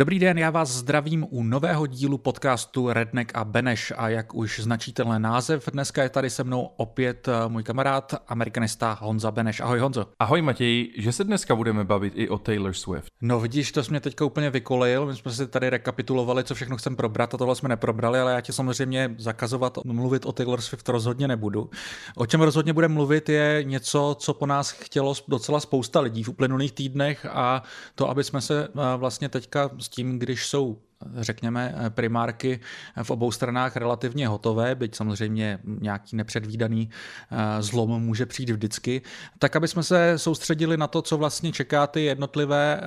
Dobrý den, já vás zdravím u nového dílu podcastu Redneck a Beneš a jak už značíte název, dneska je tady se mnou opět eh, můj kamarád, amerikanista Honza Beneš. Ahoj Honzo. Ahoj Matěj, že se dneska budeme bavit i o Taylor Swift. No vidíš, to jsi mě teďka úplně vykolil, my jsme si tady rekapitulovali, co všechno chcem probrat a tohle jsme neprobrali, ale já ti samozřejmě zakazovat mluvit o Taylor Swift rozhodně nebudu. O čem rozhodně budeme mluvit je něco, co po nás chtělo docela spousta lidí v uplynulých týdnech a to, aby jsme se eh, vlastně teďka tím, když jsou řekněme, primárky v obou stranách relativně hotové, byť samozřejmě nějaký nepředvídaný eh, zlom může přijít vždycky, tak aby jsme se soustředili na to, co vlastně čeká ty jednotlivé eh,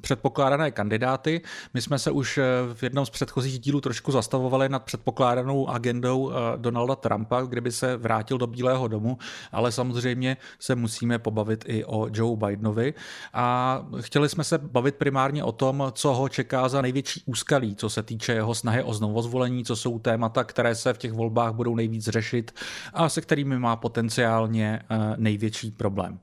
předpokládané kandidáty. My jsme se už eh, v jednom z předchozích dílů trošku zastavovali nad předpokládanou agendou Donalda Trumpa, kdyby se vrátil do Bílého domu, ale samozřejmě se musíme pobavit i o Joe Bidenovi a chtěli jsme se bavit primárně o tom, co ho čeká za největší úzký úskalí, co se týče jeho snahy o znovozvolení, co jsou témata, které se v těch volbách budou nejvíc řešit a se kterými má potenciálně eh, největší problém.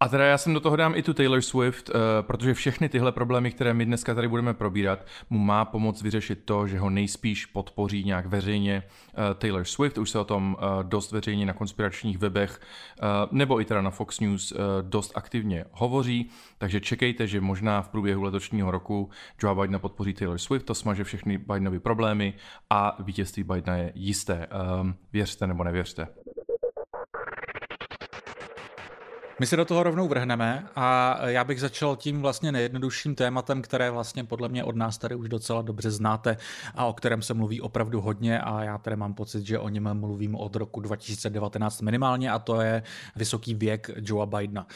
A teda já jsem do toho dám i tu Taylor Swift, uh, protože všechny tyhle problémy, které my dneska tady budeme probírat, mu má pomoct vyřešit to, že ho nejspíš podpoří nějak veřejně uh, Taylor Swift. Už se o tom uh, dost veřejně na konspiračních webech nebo i teda na Fox News dost aktivně hovoří, takže čekejte, že možná v průběhu letošního roku Joe Biden podpoří Taylor Swift, to smaže všechny Bidenovy problémy a vítězství Bidena je jisté. Věřte nebo nevěřte. My se do toho rovnou vrhneme a já bych začal tím vlastně nejjednodušším tématem, které vlastně podle mě od nás tady už docela dobře znáte a o kterém se mluví opravdu hodně a já tady mám pocit, že o něm mluvím od roku 2019 minimálně a to je vysoký věk Joea Bidena.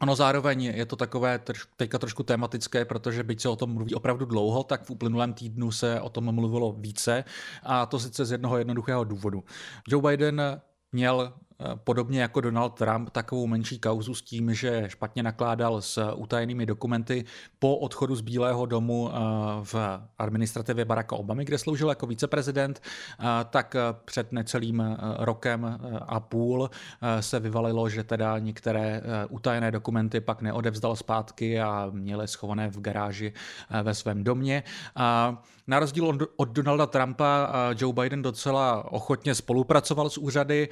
Ono zároveň je to takové teďka trošku tematické, protože byť se o tom mluví opravdu dlouho, tak v uplynulém týdnu se o tom mluvilo více a to sice z jednoho jednoduchého důvodu. Joe Biden měl podobně jako Donald Trump takovou menší kauzu s tím, že špatně nakládal s utajenými dokumenty po odchodu z Bílého domu eh, v administrativě Baracka Obamy, kde sloužil jako viceprezident, eh, tak eh, před necelým rokem a půl se vyvalilo, že teda některé utajené dokumenty pak neodevzdal zpátky a měly schované v garáži ve svém domě. Na rozdíl od Donalda Trumpa Joe Biden docela ochotně spolupracoval s úřady,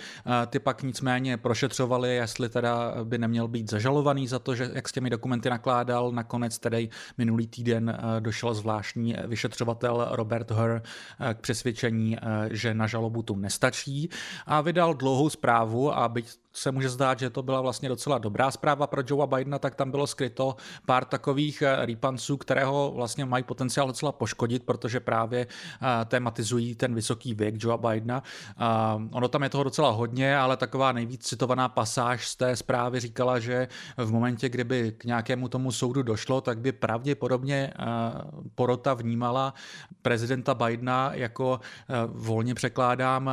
ty pak nicméně prošetřovali, jestli teda by neměl být zažalovaný za to, že jak s těmi dokumenty nakládal. Nakonec tedy minulý týden došel zvláštní vyšetřovatel Robert Herr k přesvědčení, že na žalobu tu nestačí a vydal dlouhou zprávu a byť se může zdát, že to byla vlastně docela dobrá zpráva pro Joea Bidena, tak tam bylo skryto pár takových eh, rýpanců, kterého vlastně mají potenciál docela poškodit, protože právě eh, tematizují ten vysoký věk Joea Bidena. Ono tam je toho docela hodně, ale taková nejvíc citovaná pasáž z té zprávy říkala, že v momentě, kdyby k nějakému tomu soudu došlo, tak by pravděpodobně eh, porota vnímala prezidenta Bidena jako volně překládám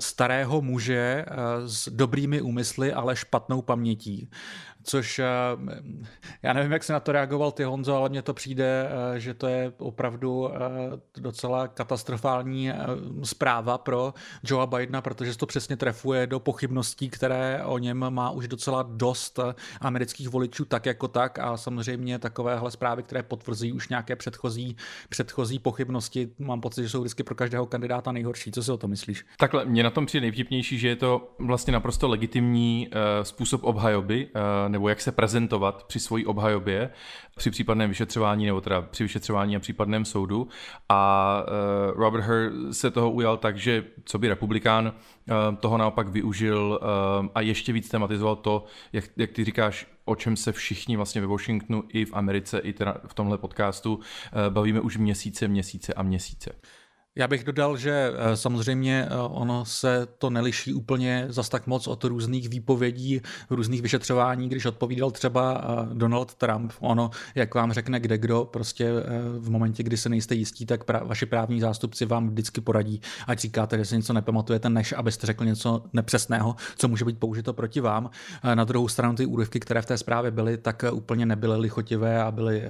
starého muže eh, s dobrými úmysly, ale špatnou pamětí což eh, já nevím, jak se na to reagoval ty Honzo, ale mně to přijde, eh, že to je opravdu eh, docela katastrofální zpráva pro Joea Bidena, protože se to přesně trefuje do pochybností, které o něm má už docela dost amerických voličů tak jako tak a samozřejmě takovéhle zprávy, které potvrzují už nějaké předchozí, předchozí pochybnosti, mám pocit, že jsou vždycky pro každého kandidáta nejhorší. Co si o to myslíš? Takhle, mě na tom přijde nejvtipnější, že je to vlastně naprosto legitimní způsob obhajoby nebo jak se prezentovat při svojí obhajobě, při případném vyšetřování nebo teda při vyšetřování a případném soudu. A uh, Robert Herr se toho ujal tak, že co by republikán uh, toho naopak využil uh, a ještě víc tematizoval to, jak, jak ty říkáš, o čem se všichni vlastně ve Washingtonu i v Americe, i teda v tomhle podcastu bavíme už měsíce, měsíce a měsíce. Já bych dodal, že eh, samozřejmě eh, ono se to neliší úplně zas tak moc od různých výpovědí, různých vyšetřování, když odpovídal třeba eh, Donald Trump. Ono, jak vám řekne kde kdo, prostě v momentě, kdy se nejste jistí, tak pra, vaši právní zástupci vám vždycky poradí, ať říkáte, že si něco nepamatujete, než abyste řekl něco nepřesného, co může být použito proti vám. Na druhou stranu ty úryvky, které v té zprávě byly, tak úplně nebyly lichotivé a byly,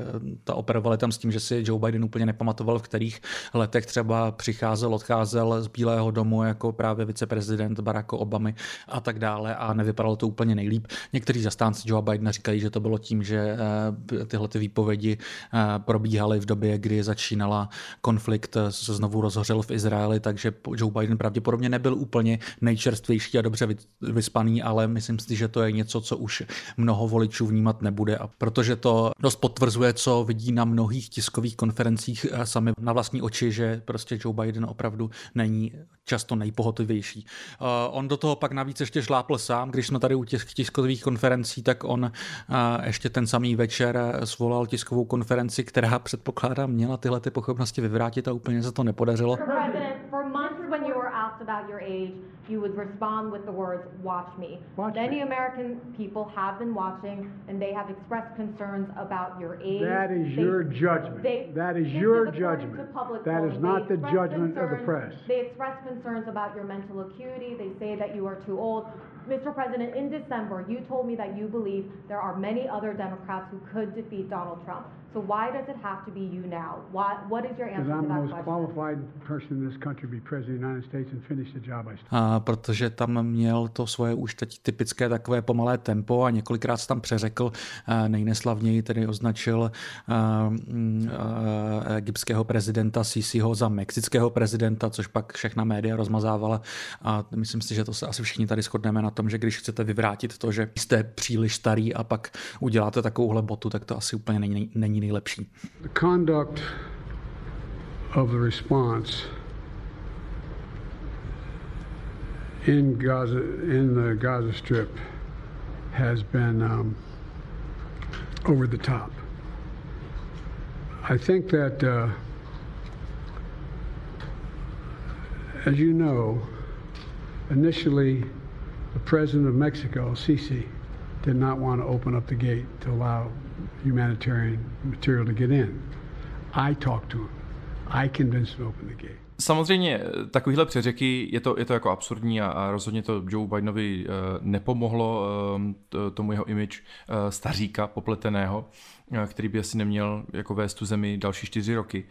ta operovaly tam s tím, že si Joe Biden úplně nepamatoval, v kterých letech třeba přicházel, odcházel z Bílého domu jako právě viceprezident Baracka Obamy a tak dále a nevypadalo to úplně nejlíp. Někteří zastánci Joe Bidena říkají, že to bylo tím, že tyhle ty výpovědi probíhaly v době, kdy začínala konflikt, se znovu rozhořel v Izraeli, takže Joe Biden pravděpodobně nebyl úplně nejčerstvější a dobře vyspaný, ale myslím si, že to je něco, co už mnoho voličů vnímat nebude. A protože to dost potvrzuje, co vidí na mnohých tiskových konferencích sami na vlastní oči, že prostě Joe Biden opravdu není často nejpohotovější. Uh, on do toho pak navíc ještě šlápl sám, když jsme tady u těch tiskových konferencí, tak on uh, ještě ten samý večer svolal tiskovou konferenci, která předpokládám měla tyhle ty pochopnosti vyvrátit a úplně se to nepodařilo. About your age, you would respond with the words, watch me. Watch Many me. American people have been watching and they have expressed concerns about your age. That is they, your judgment. They, that is your is judgment. That is not the judgment concerns, of the press. They express concerns about your mental acuity. They say that you are too old. Mr. President, in December, you told me that you believe there are many other Democrats who could defeat Donald Trump. So why does it have to be you now? Why, what is your answer to that question? Because I'm the most qualified person in this country to be president of the United States and A protože tam měl to svoje už teď typické takové pomalé tempo a několikrát se tam přeřekl, nejneslavněji tedy označil egyptského prezidenta Sisiho za mexického prezidenta, což pak všechna média rozmazávala a myslím si, že to se asi všichni tady shodneme na tom, že když chcete vyvrátit to, že jste příliš starý a pak uděláte takovouhle botu, tak to asi úplně není, není nejlepší. The conduct of the response in Gaza in the Gaza Strip has been um, over the top. I think that, uh, as you know, initially the president of Mexico, Sisi, did not want to open up the gate to allow humanitarian material to get in. I talked to him. I convinced him to open the gate. Samozřejmě takovýhle přeřeky je to, je to jako absurdní a, a rozhodně to Joe Bidenovi uh, nepomohlo uh, tomu jeho image uh, staříka popleteného, uh, který by asi neměl jako vést tu zemi další čtyři roky.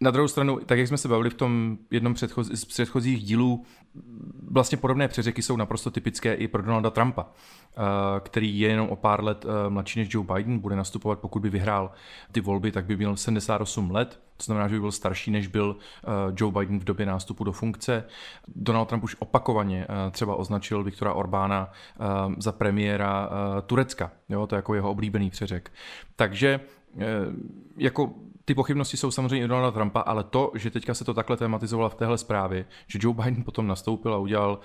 Na druhou stranu, tak jak jsme se bavili v tom jednom předchoz, z předchozích dílů, vlastně podobné přeřeky jsou naprosto typické i pro Donalda Trumpa, eh, který je jenom o pár let eh, mladší než Joe Biden, bude nastupovat, pokud by vyhrál ty volby, tak by měl 78 let, to znamená, že by byl starší, než byl eh, Joe Biden v době nástupu do funkce. Donald Trump už opakovaně třeba označil Viktora Orbána za premiéra Turecka, jo, to je jako jeho oblíbený přeřek. Takže jako ty pochybnosti jsou samozřejmě i Donalda Trumpa, ale to, že teďka se to takhle tematizovalo v téhle zprávě, že Joe Biden potom nastoupil a udělal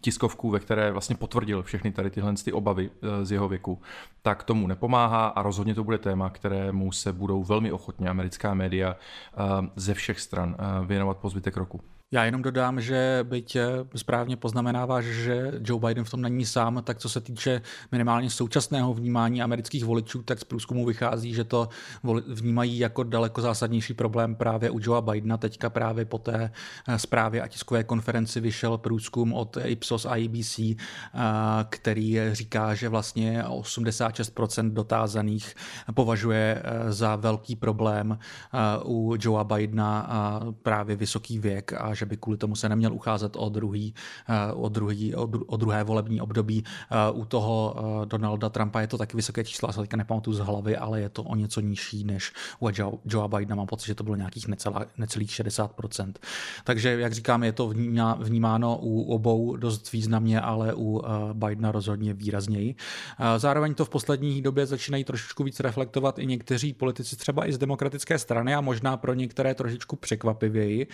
tiskovku, ve které vlastně potvrdil všechny tady tyhle ty obavy eh, z jeho věku, tak tomu nepomáhá a rozhodně to bude téma, kterému se budou velmi ochotně americká média eh, ze všech stran eh, věnovat po zbytek roku. Já jenom dodám, že byť správně poznamenáváš, že Joe Biden v tom není sám, tak co se týče minimálně současného vnímání amerických voličů, tak z průzkumu vychází, že to vnímají jako daleko zásadnější problém právě u Joea Bidena. Teďka právě po té eh, zprávě a tiskové konferenci vyšel průzkum od Ipsos a ABC, eh, který říká, že vlastně 86% dotázaných považuje eh, za velký problém u Joea Bidena právě vysoký věk a že by kvůli tomu se neměl ucházet o, druhý, o, druhý, o druhé volební období. U toho Donalda Trumpa je to taky vysoké číslo, se teďka nepamatuju z hlavy, ale je to o něco nižší než u Joe, Joea Bidena. Mám pocit, že to bylo nějakých necelá, necelých 60%. Takže, jak říkám, je to vnímáno u obou dost významně, ale u Bidena rozhodně výrazněji. Zároveň to v poslední době začínají trošičku víc reflektovat i někteří politici třeba i z demokratické strany a možná pro některé trošičku překvapivěji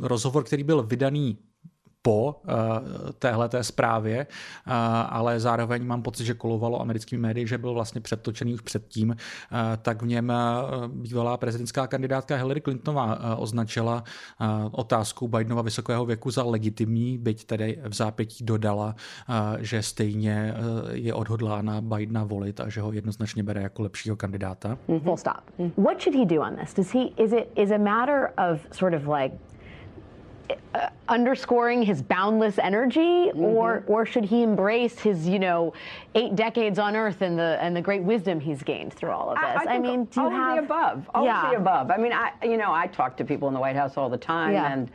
rozhovor, který byl vydaný po uh, téhle té zprávě, uh, ale zároveň mám pocit, že kolovalo americkými médii, že byl vlastně předtočený už předtím, uh, tak v něm bývalá prezidentská kandidátka Hillary Clintonová označila otázku Bidenova vysokého věku za legitimní, byť tedy v zápětí dodala, že stejně je odhodlána Bidena volit a že ho jednoznačně bere jako lepšího kandidáta. Mm-hmm. Full stop. Mm-hmm. What should he do on this? Does he, is it is a matter of sort of like uh, underscoring his boundless energy, mm-hmm. or or should he embrace his you know eight decades on Earth and the and the great wisdom he's gained through all of this? I, I, I mean, do you all have of the above? All yeah. of the above. I mean, I you know I talk to people in the White House all the time, yeah. and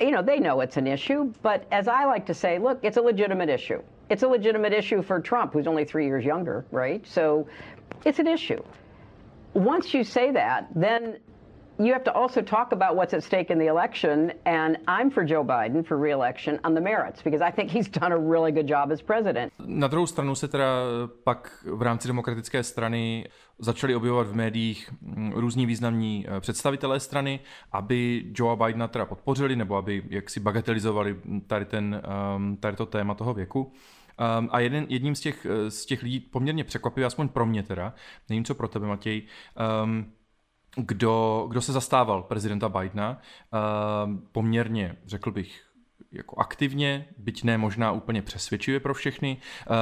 you know they know it's an issue. But as I like to say, look, it's a legitimate issue. It's a legitimate issue for Trump, who's only three years younger, right? So, it's an issue. Once you say that, then you have to also talk about what's at stake in the election. And I'm for Joe Biden for re-election on the merits because I think he's done a really good job as president. Na druhou stranu se teda pak v rámci demokratické strany začali objevovat v médiích mm, různí významní eh, představitelé strany, aby Joe Bidena teda podpořili nebo aby jaksi bagatelizovali tady, ten, ehm, tady to téma toho věku. Um, a jeden, jedním z těch, eh, z těch lidí poměrně překvapivý, aspoň pro mě teda, nevím co pro tebe Matěj, um, kdo, kdo se zastával prezidenta Bidena, uh, poměrně, řekl bych, jako aktivně, byť ne možná úplně přesvědčivě pro všechny,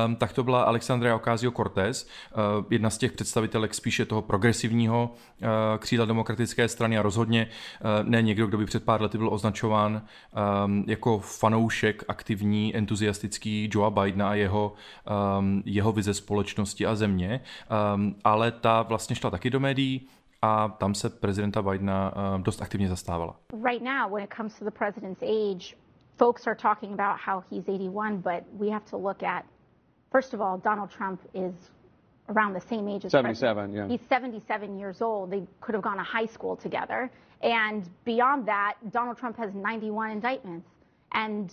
um, tak to byla Alexandria Ocasio-Cortez, uh, jedna z těch představitelek spíše toho progresivního uh, křídla demokratické strany a rozhodně uh, ne někdo, kdo by před pár lety byl označován um, jako fanoušek aktivní, entuziastický Joea Bidena a jeho, jeho vize společnosti a země, ale ta vlastně šla taky do médií, a tam se prezidenta Bidena uh, dost aktivně zastávala. Right now, when it comes to the president's age, folks are talking about how he's 81, but we have to look at, first of all, Donald Trump is around the same age as 77, yeah. He's 77 years old. They could have gone to high school together. And beyond that, Donald Trump has 91 indictments. And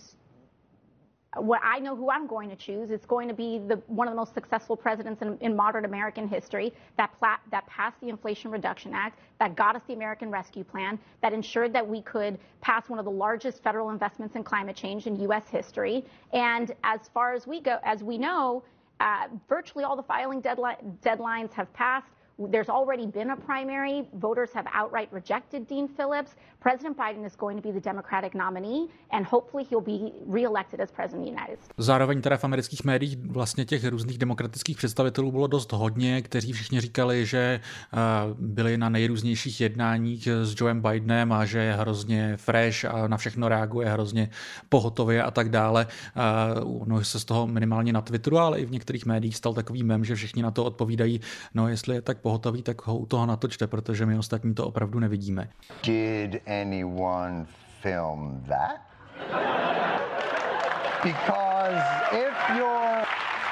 what I know who I'm going to choose. It's going to be the, one of the most successful presidents in, in modern American history that, that passed the Inflation Reduction Act, that got us the American Rescue Plan, that ensured that we could pass one of the largest federal investments in climate change in U.S. history. And as far as we go, as we know, uh, virtually all the filing deadli- deadlines have passed. There's already been a primary. Voters have outright rejected Dean Phillips. President Biden is going to be the Democratic nominee and hopefully he'll be reelected as president of the United States. Zároveň teda v amerických médiích vlastně těch různých demokratických představitelů bylo dost hodně, kteří všichni říkali, že uh, byli na nejrůznějších jednáních s Joeem Bidenem a že je hrozně fresh a na všechno reaguje hrozně pohotově a tak dále. Uh, no se z toho minimálně na Twitteru, ale i v některých médiích stal takový mem, že všichni na to odpovídají, no jestli je tak pohotový, tak ho u toho natočte, protože my ostatní to opravdu nevidíme. Did anyone film that? because if you're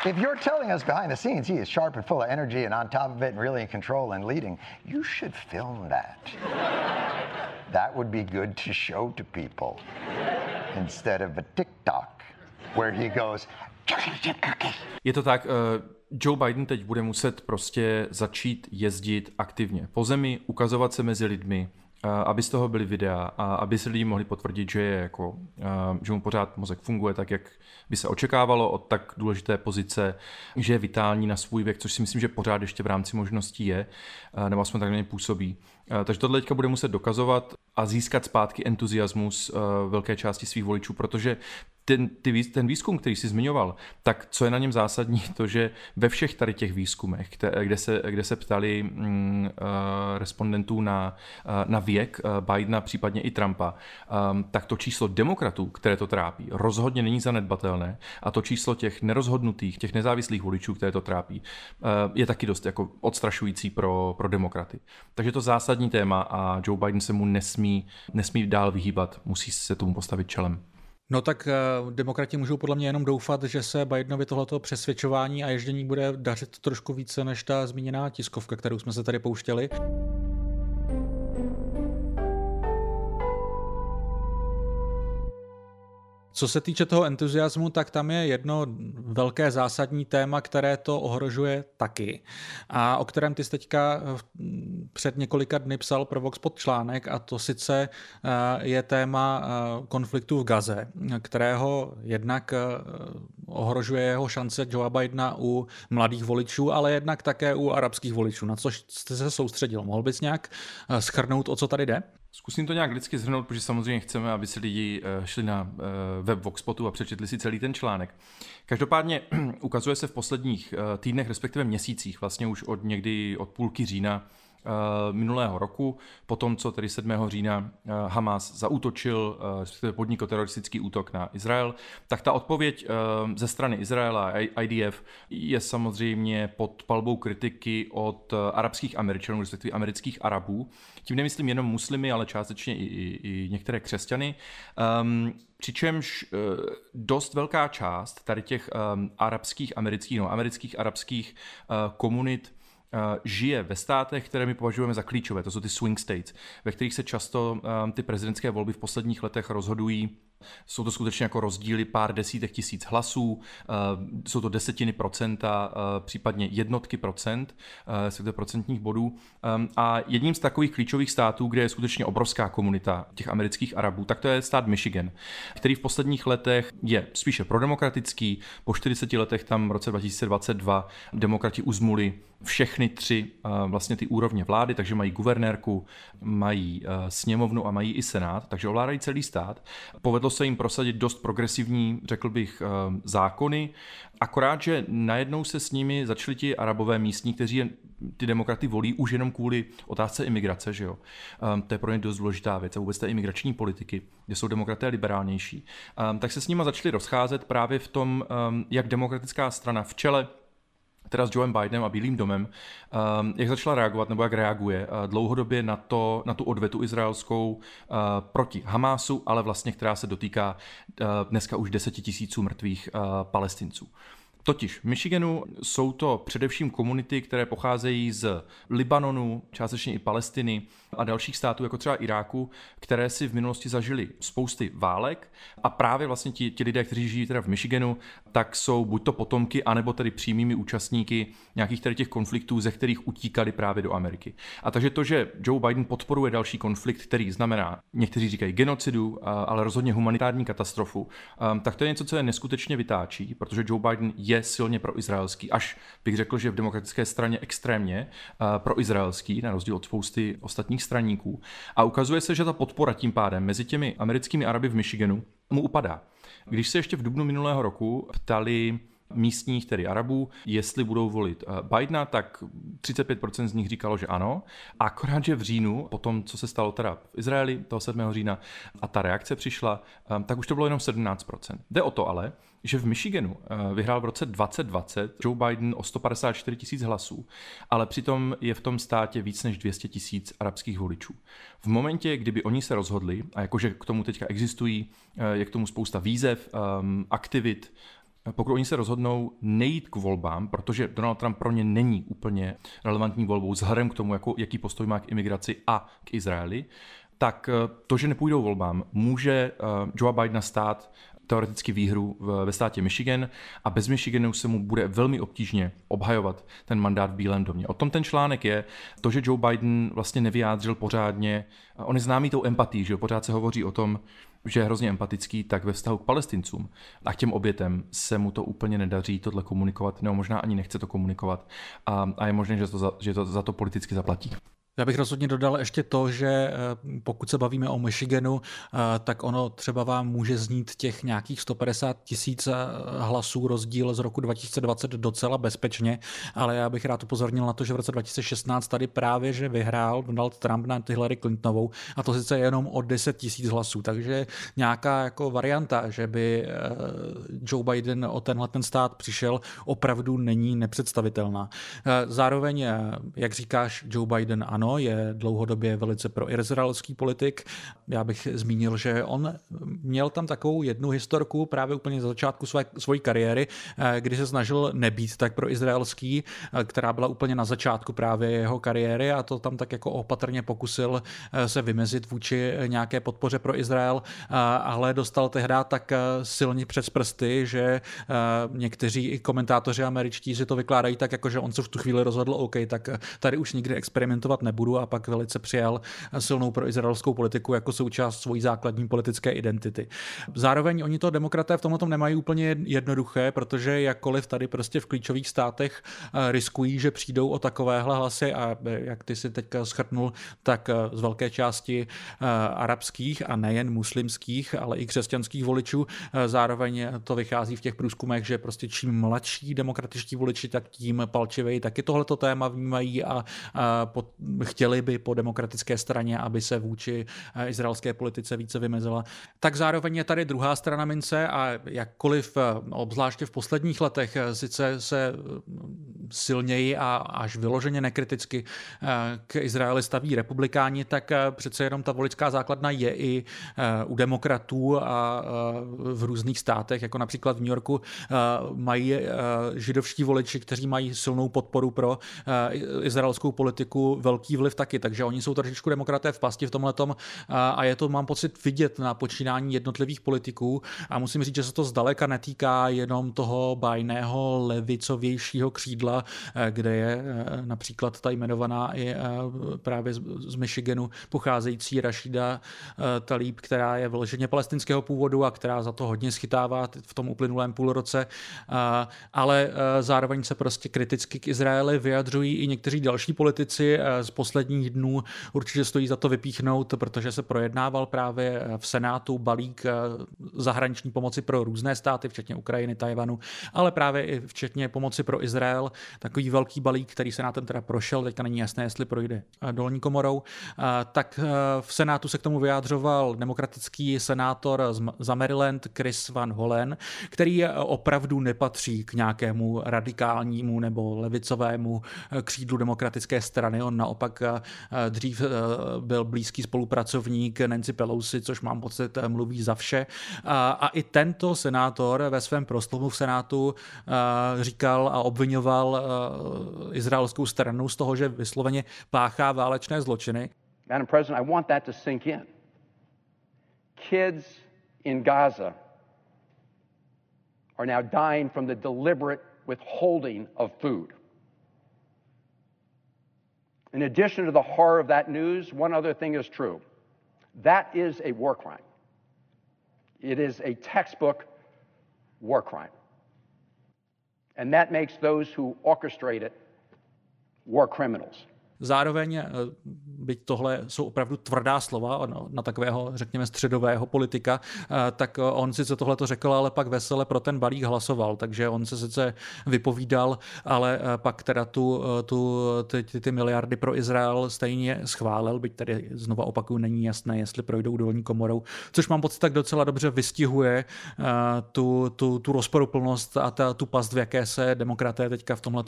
if you're telling us behind the scenes he is sharp and full of energy and on top of it and really in control and leading, you should film that. that would be good to show to people instead of a TikTok where he goes. Je to tak, uh, Joe Biden teď bude muset prostě začít jezdit aktivně po zemi, ukazovat se mezi lidmi, aby z toho byly videa a aby se lidi mohli potvrdit, že, je jako, že mu pořád mozek funguje tak, jak by se očekávalo od tak důležité pozice, že je vitální na svůj věk, což si myslím, že pořád ještě v rámci možností je, nebo aspoň tak na působí. Takže tohle teďka bude muset dokazovat a získat zpátky entuziasmus velké části svých voličů, protože ten, ty, ten výzkum, který jsi zmiňoval, tak co je na něm zásadní, to, že ve všech tady těch výzkumech, kde se, kde se ptali mm, uh, respondentů na, uh, na věk uh, Bidena, případně i Trumpa, um, tak to číslo demokratů, které to trápí, rozhodně není zanedbatelné a to číslo těch nerozhodnutých, těch nezávislých voličů, které to trápí, je taky dost jako odstrašující pro, pro demokraty. Takže to zásadní téma a Joe Biden se mu nesmí, nesmí dál vyhýbat, musí se tomu postavit čelem. No tak uh, demokrati můžou podle mě jenom doufat, že se Bidenovi tohleto přesvědčování a ježdění bude dařit trošku více než ta zmíněná tiskovka, kterou jsme se tady pouštěli. Co se týče toho entuziasmu, tak tam je jedno velké zásadní téma, které to ohrožuje taky. A o kterém ty jsi teďka eh, před několika dny psal pro Vox pod článek a to sice eh, je téma eh, konfliktu v Gaze, kterého jednak ohrožuje jeho šance Joea Bidena u mladých voličů, ale jednak také u arabských voličů. Na což jste se soustředil? Mohl bys nějak schrnout, o co tady jde? Zkusím to nějak lidsky zhrnout, protože samozřejmě chceme, aby si lidi eh, šli na eh, web Voxpotu a přečetli si celý ten článek. Každopádně ukazuje se v posledních eh, týdnech, respektive měsících, vlastně už od někdy od půlky října, minulého roku, po tom, co tedy 7. října Hamas zautočil, respektive podnikl teroristický útok na Izrael, tak ta odpověď ze strany Izraela a IDF je samozřejmě pod palbou kritiky od arabských američanů, respektive amerických arabů. Tím nemyslím jenom muslimy, ale částečně i, i, i některé křesťany. Um, Přičemž eh, dost velká část tady těch um, arabských, amerických, no, amerických arabských komunit žije ve státech, které my považujeme za klíčové, to jsou ty swing states, ve kterých se často um, ty prezidentské volby v posledních letech rozhodují jsou to skutečně jako rozdíly pár desítek tisíc hlasů, eh, jsou to desetiny procenta, eh, případně jednotky procent, to procentních bodů. A jedním z takových klíčových států, kde je skutečně obrovská komunita těch amerických Arabů, tak to je stát Michigan, který v posledních letech je spíše prodemokratický. Po 40 letech tam v roce 2022 demokrati uzmuli všechny tři eh, vlastně ty úrovně vlády, takže mají guvernérku, mají sněmovnu a mají i senát, takže ovládají celý stát. Povedlo se jim prosadit dost progresivní, řekl bych, eh, zákony, akorát, že najednou se s nimi začali ti arabové místní, kteří ty demokraty volí už jenom kvůli otázce imigrace, že jo. Um, to je pro ně dost důležitá věc a vůbec té imigrační politiky, kde jsou demokraté liberálnější. Um, tak se s nimi začali rozcházet právě v tom, um, jak demokratická strana v čele teda s Joeem Bidenem a Bílým domem, um, jak začala reagovat nebo jak reaguje uh, dlouhodobě na, to, na tu odvetu izraelskou uh, proti Hamásu, ale vlastně která se dotýká uh, dneska už deseti tisíců mrtvých palestinců. Totiž v Michiganu jsou to především komunity, které pocházejí z Libanonu, částečně i Palestiny a dalších států, jako třeba Iráku, které si v minulosti zažili spousty válek a právě vlastně ti, ti lidé, kteří žijí teda v Michiganu, tak jsou buď to potomky, anebo tedy přímými účastníky nějakých tady těch konfliktů, ze kterých utíkali právě do Ameriky. A takže to, že Joe Biden podporuje další konflikt, který znamená, někteří říkají genocidu, ale rozhodně humanitární katastrofu, tak to je něco, co je neskutečně vytáčí, protože Joe Biden je silně proizraelský, až bych řekl, že v demokratické straně extrémně proizraelský, na rozdíl od spousty ostatních straníků. A ukazuje se, že ta podpora tím pádem mezi těmi americkými Araby v Michiganu mu upadá. Když se ještě v dubnu minulého roku ptali místních, tedy Arabů, jestli budou volit eh, Bidena, tak 35% z nich říkalo, že ano. Akorát, že v říjnu, po tom, co se stalo teda v Izraeli, toho 7. října, a ta reakce přišla, eh, tak už to bylo jenom 17%. Jde o to ale, že v Michiganu eh, vyhrál v roce 2020 Joe Biden o 154 tisíc hlasů, ale přitom je v tom státě víc než 200 tisíc arabských voličů. V momentě, kdyby oni se rozhodli, a jakože k tomu teďka existují, je k tomu spousta výzev, ehm, aktivit, pokud oni se rozhodnou nejít k volbám, protože Donald Trump pro ně není úplně relevantní volbou vzhledem k tomu, jako, jaký postoj má k imigraci a k Izraeli, tak eh, to, že nepůjdou volbám, může uh, Joe Bidena stát teoreticky výhru ve státě Michigan a bez Michiganu se mu bude velmi obtížně obhajovat ten mandát v Bílém domě. O tom ten článek je, to, že Joe Biden vlastně nevyjádřil pořádně, on je známý tou empatí, že pořád se hovoří o tom, že je hrozně empatický, tak ve vztahu k palestincům a k těm obětem se mu to úplně nedaří tohle komunikovat, nebo možná ani nechce to komunikovat a, a je možné, že to, za, že to za to politicky zaplatí. Já bych rozhodně dodal ještě to, že eh, pokud se bavíme o Michiganu, eh, tak ono třeba vám může znít těch nějakých 150 tisíc eh, hlasů rozdíl z roku 2020 docela bezpečně, ale já bych rád upozornil na to, že v roce 2016 tady právě, že vyhrál Donald Trump na Hillary Clintonovou a to sice jenom o 10 tisíc hlasů, takže nějaká jako varianta, že by Joe Biden o tenhle ten stát přišel, opravdu není nepředstavitelná. Zároveň, jak říkáš, Joe Biden ano, ano, je dlouhodobě velice pro izraelský politik. Já bych zmínil, že on měl tam takovou jednu historku právě úplně za začátku své, svojí kariéry, eh, kdy se snažil nebýt tak pro izraelský, eh, která byla úplně na začátku právě jeho kariéry a to tam tak jako opatrně pokusil eh, se vymezit vůči nějaké podpoře pro Izrael, ale dostal tehdy tak silně přes prsty, že někteří i komentátoři američtí si to vykládají tak, jako že on se v tu chvíli rozhodl, OK, tak tady už nikdy experimentovat nebudu nebudu a pak velice přijal silnou pro izraelskou politiku jako součást svojí základní politické identity. Zároveň oni to demokraté v tomhle nemají úplně jednoduché, protože jakkoliv tady prostě v klíčových státech eh, riskují, že přijdou o takovéhle hlasy a eh, jak ty si teďka schrtnul, tak eh, z velké části arabských a nejen muslimských, ale i křesťanských voličů. Zároveň to vychází v těch průzkumech, že prostě čím mladší demokratičtí voliči, tak tím palčivěji taky tohleto téma vnímají a, chtěli by po demokratické straně, aby se vůči izraelské politice více vymezila. Tak zároveň je tady druhá strana mince a jakkoliv, obzvláště v posledních letech, sice se silněji a až vyloženě nekriticky k Izraeli staví republikáni, tak přece jenom ta voličská základna je i u demokratů a v různých státech, jako například v New Yorku mají židovští voliči, kteří mají silnou podporu pro izraelskou politiku, velký vliv taky, takže oni jsou trošičku demokraté v pasti v tomhle a je to, mám pocit, vidět na počínání jednotlivých politiků. A musím říct, že se to zdaleka netýká jenom toho bajného levicovějšího křídla, kde je například ta jmenovaná i právě z Michiganu pocházející Rashida Talib, která je vloženě palestinského původu a která za to hodně schytává v tom uplynulém půlroce, ale zároveň se prostě kriticky k Izraeli vyjadřují i někteří další politici z posledních dnů. Určitě stojí za to vypíchnout, protože se projednával právě v Senátu balík zahraniční pomoci pro různé státy, včetně Ukrajiny, Tajvanu, ale právě i včetně pomoci pro Izrael. Takový velký balík, který Senátem teda prošel, teďka není jasné, jestli projde dolní komorou. Tak v Senátu se k tomu vyjádřoval demokratický senátor za Maryland Chris Van Hollen, který opravdu nepatří k nějakému radikálnímu nebo levicovému křídlu demokratické strany. On naopak dřív byl blízký spolupracovník Nancy Pelosi, což mám pocit mluví za vše. A i tento senátor ve svém proslovu v Senátu říkal a obvinoval izraelskou stranu z toho, že vysloveně páchá válečné zločiny. Madam President, I want that to sink in. Kids in Gaza are now dying from the deliberate withholding of food. In addition to the horror of that news, one other thing is true. That is a war crime. It is a textbook war crime. And that makes those who orchestrate it war criminals. Zároveň, eh, byť tohle jsou opravdu tvrdá slova na takového, řekněme, středového politika, eh, tak on sice tohle to řekl, ale pak vesele pro ten balík hlasoval, takže on se sice vypovídal, ale eh, pak teda tu, tu, ty, ty, miliardy pro Izrael stejně schválil, byť tady znova opakuju, není jasné, jestli projdou dolní komorou, což mám pocit tak docela dobře vystihuje tu, tu, tu rozporuplnost a ta, tu past, v jaké se demokraté teďka v tomhle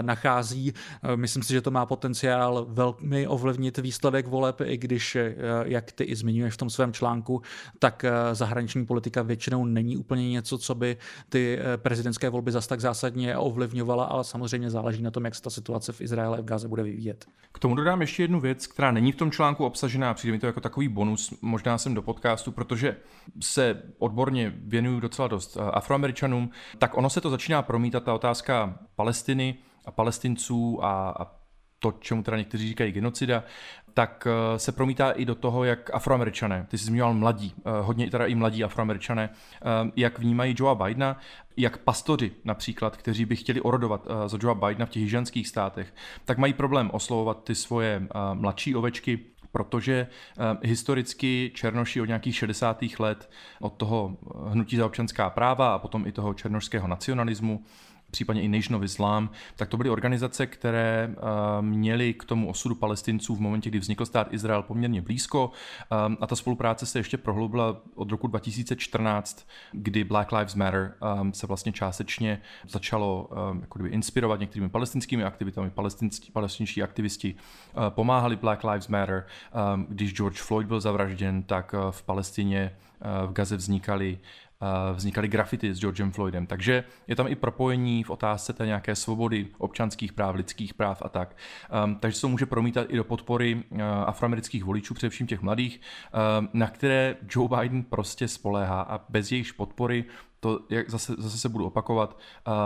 nachází. Myslím si, že to má pot potenciál velmi ovlivnit výsledek voleb, i když, eh, jak ty i zmiňuješ v tom svém článku, tak eh, zahraniční politika většinou není úplně něco, co by ty eh, prezidentské volby zas tak zásadně ovlivňovala, ale samozřejmě záleží na tom, jak se ta situace v Izraeli a v Gaze bude vyvíjet. K tomu dodám ještě jednu věc, která není v tom článku obsažená, přijde mi to jako takový bonus, možná jsem do podcastu, protože se odborně věnuju docela dost afroameričanům, tak ono se to začíná promítat, ta otázka Palestiny a palestinců a, a to, čemu teda někteří říkají genocida, tak eh, se promítá i do toho, jak afroameričané, ty jsi zmiňoval mladí, eh, hodně teda i mladí afroameričané, eh, jak vnímají Joea Bidena, jak pastoři například, kteří by chtěli orodovat za Joea Bidena v těch jižanských státech, tak mají problém oslovovat ty svoje mladší ovečky, protože historicky černoši od nějakých 60. let, od toho hnutí za občanská práva a potom i toho černošského nacionalismu, případně i Nation of Islam, tak to byly organizace, které uh, měly k tomu osudu palestinců v momentě, kdy vznikl stát Izrael poměrně blízko um, a ta spolupráce se ještě prohloubila od roku 2014, kdy Black Lives Matter um, se vlastně částečně začalo jako kdyby inspirovat některými palestinskými aktivitami. Palestinští, aktivisti pomáhali Black Lives Matter. Když George Floyd byl zavražděn, tak v Palestině v Gaze vznikaly vznikaly grafity s Georgem Floydem. Takže je tam i propojení v otázce té nějaké svobody občanských práv, lidských práv a tak. Um, takže se to může promítat i do podpory uh, afroamerických voličů, především těch mladých, um, na které Joe Biden prostě spoléhá a bez jejich podpory to, jak zase, zase se budu opakovat,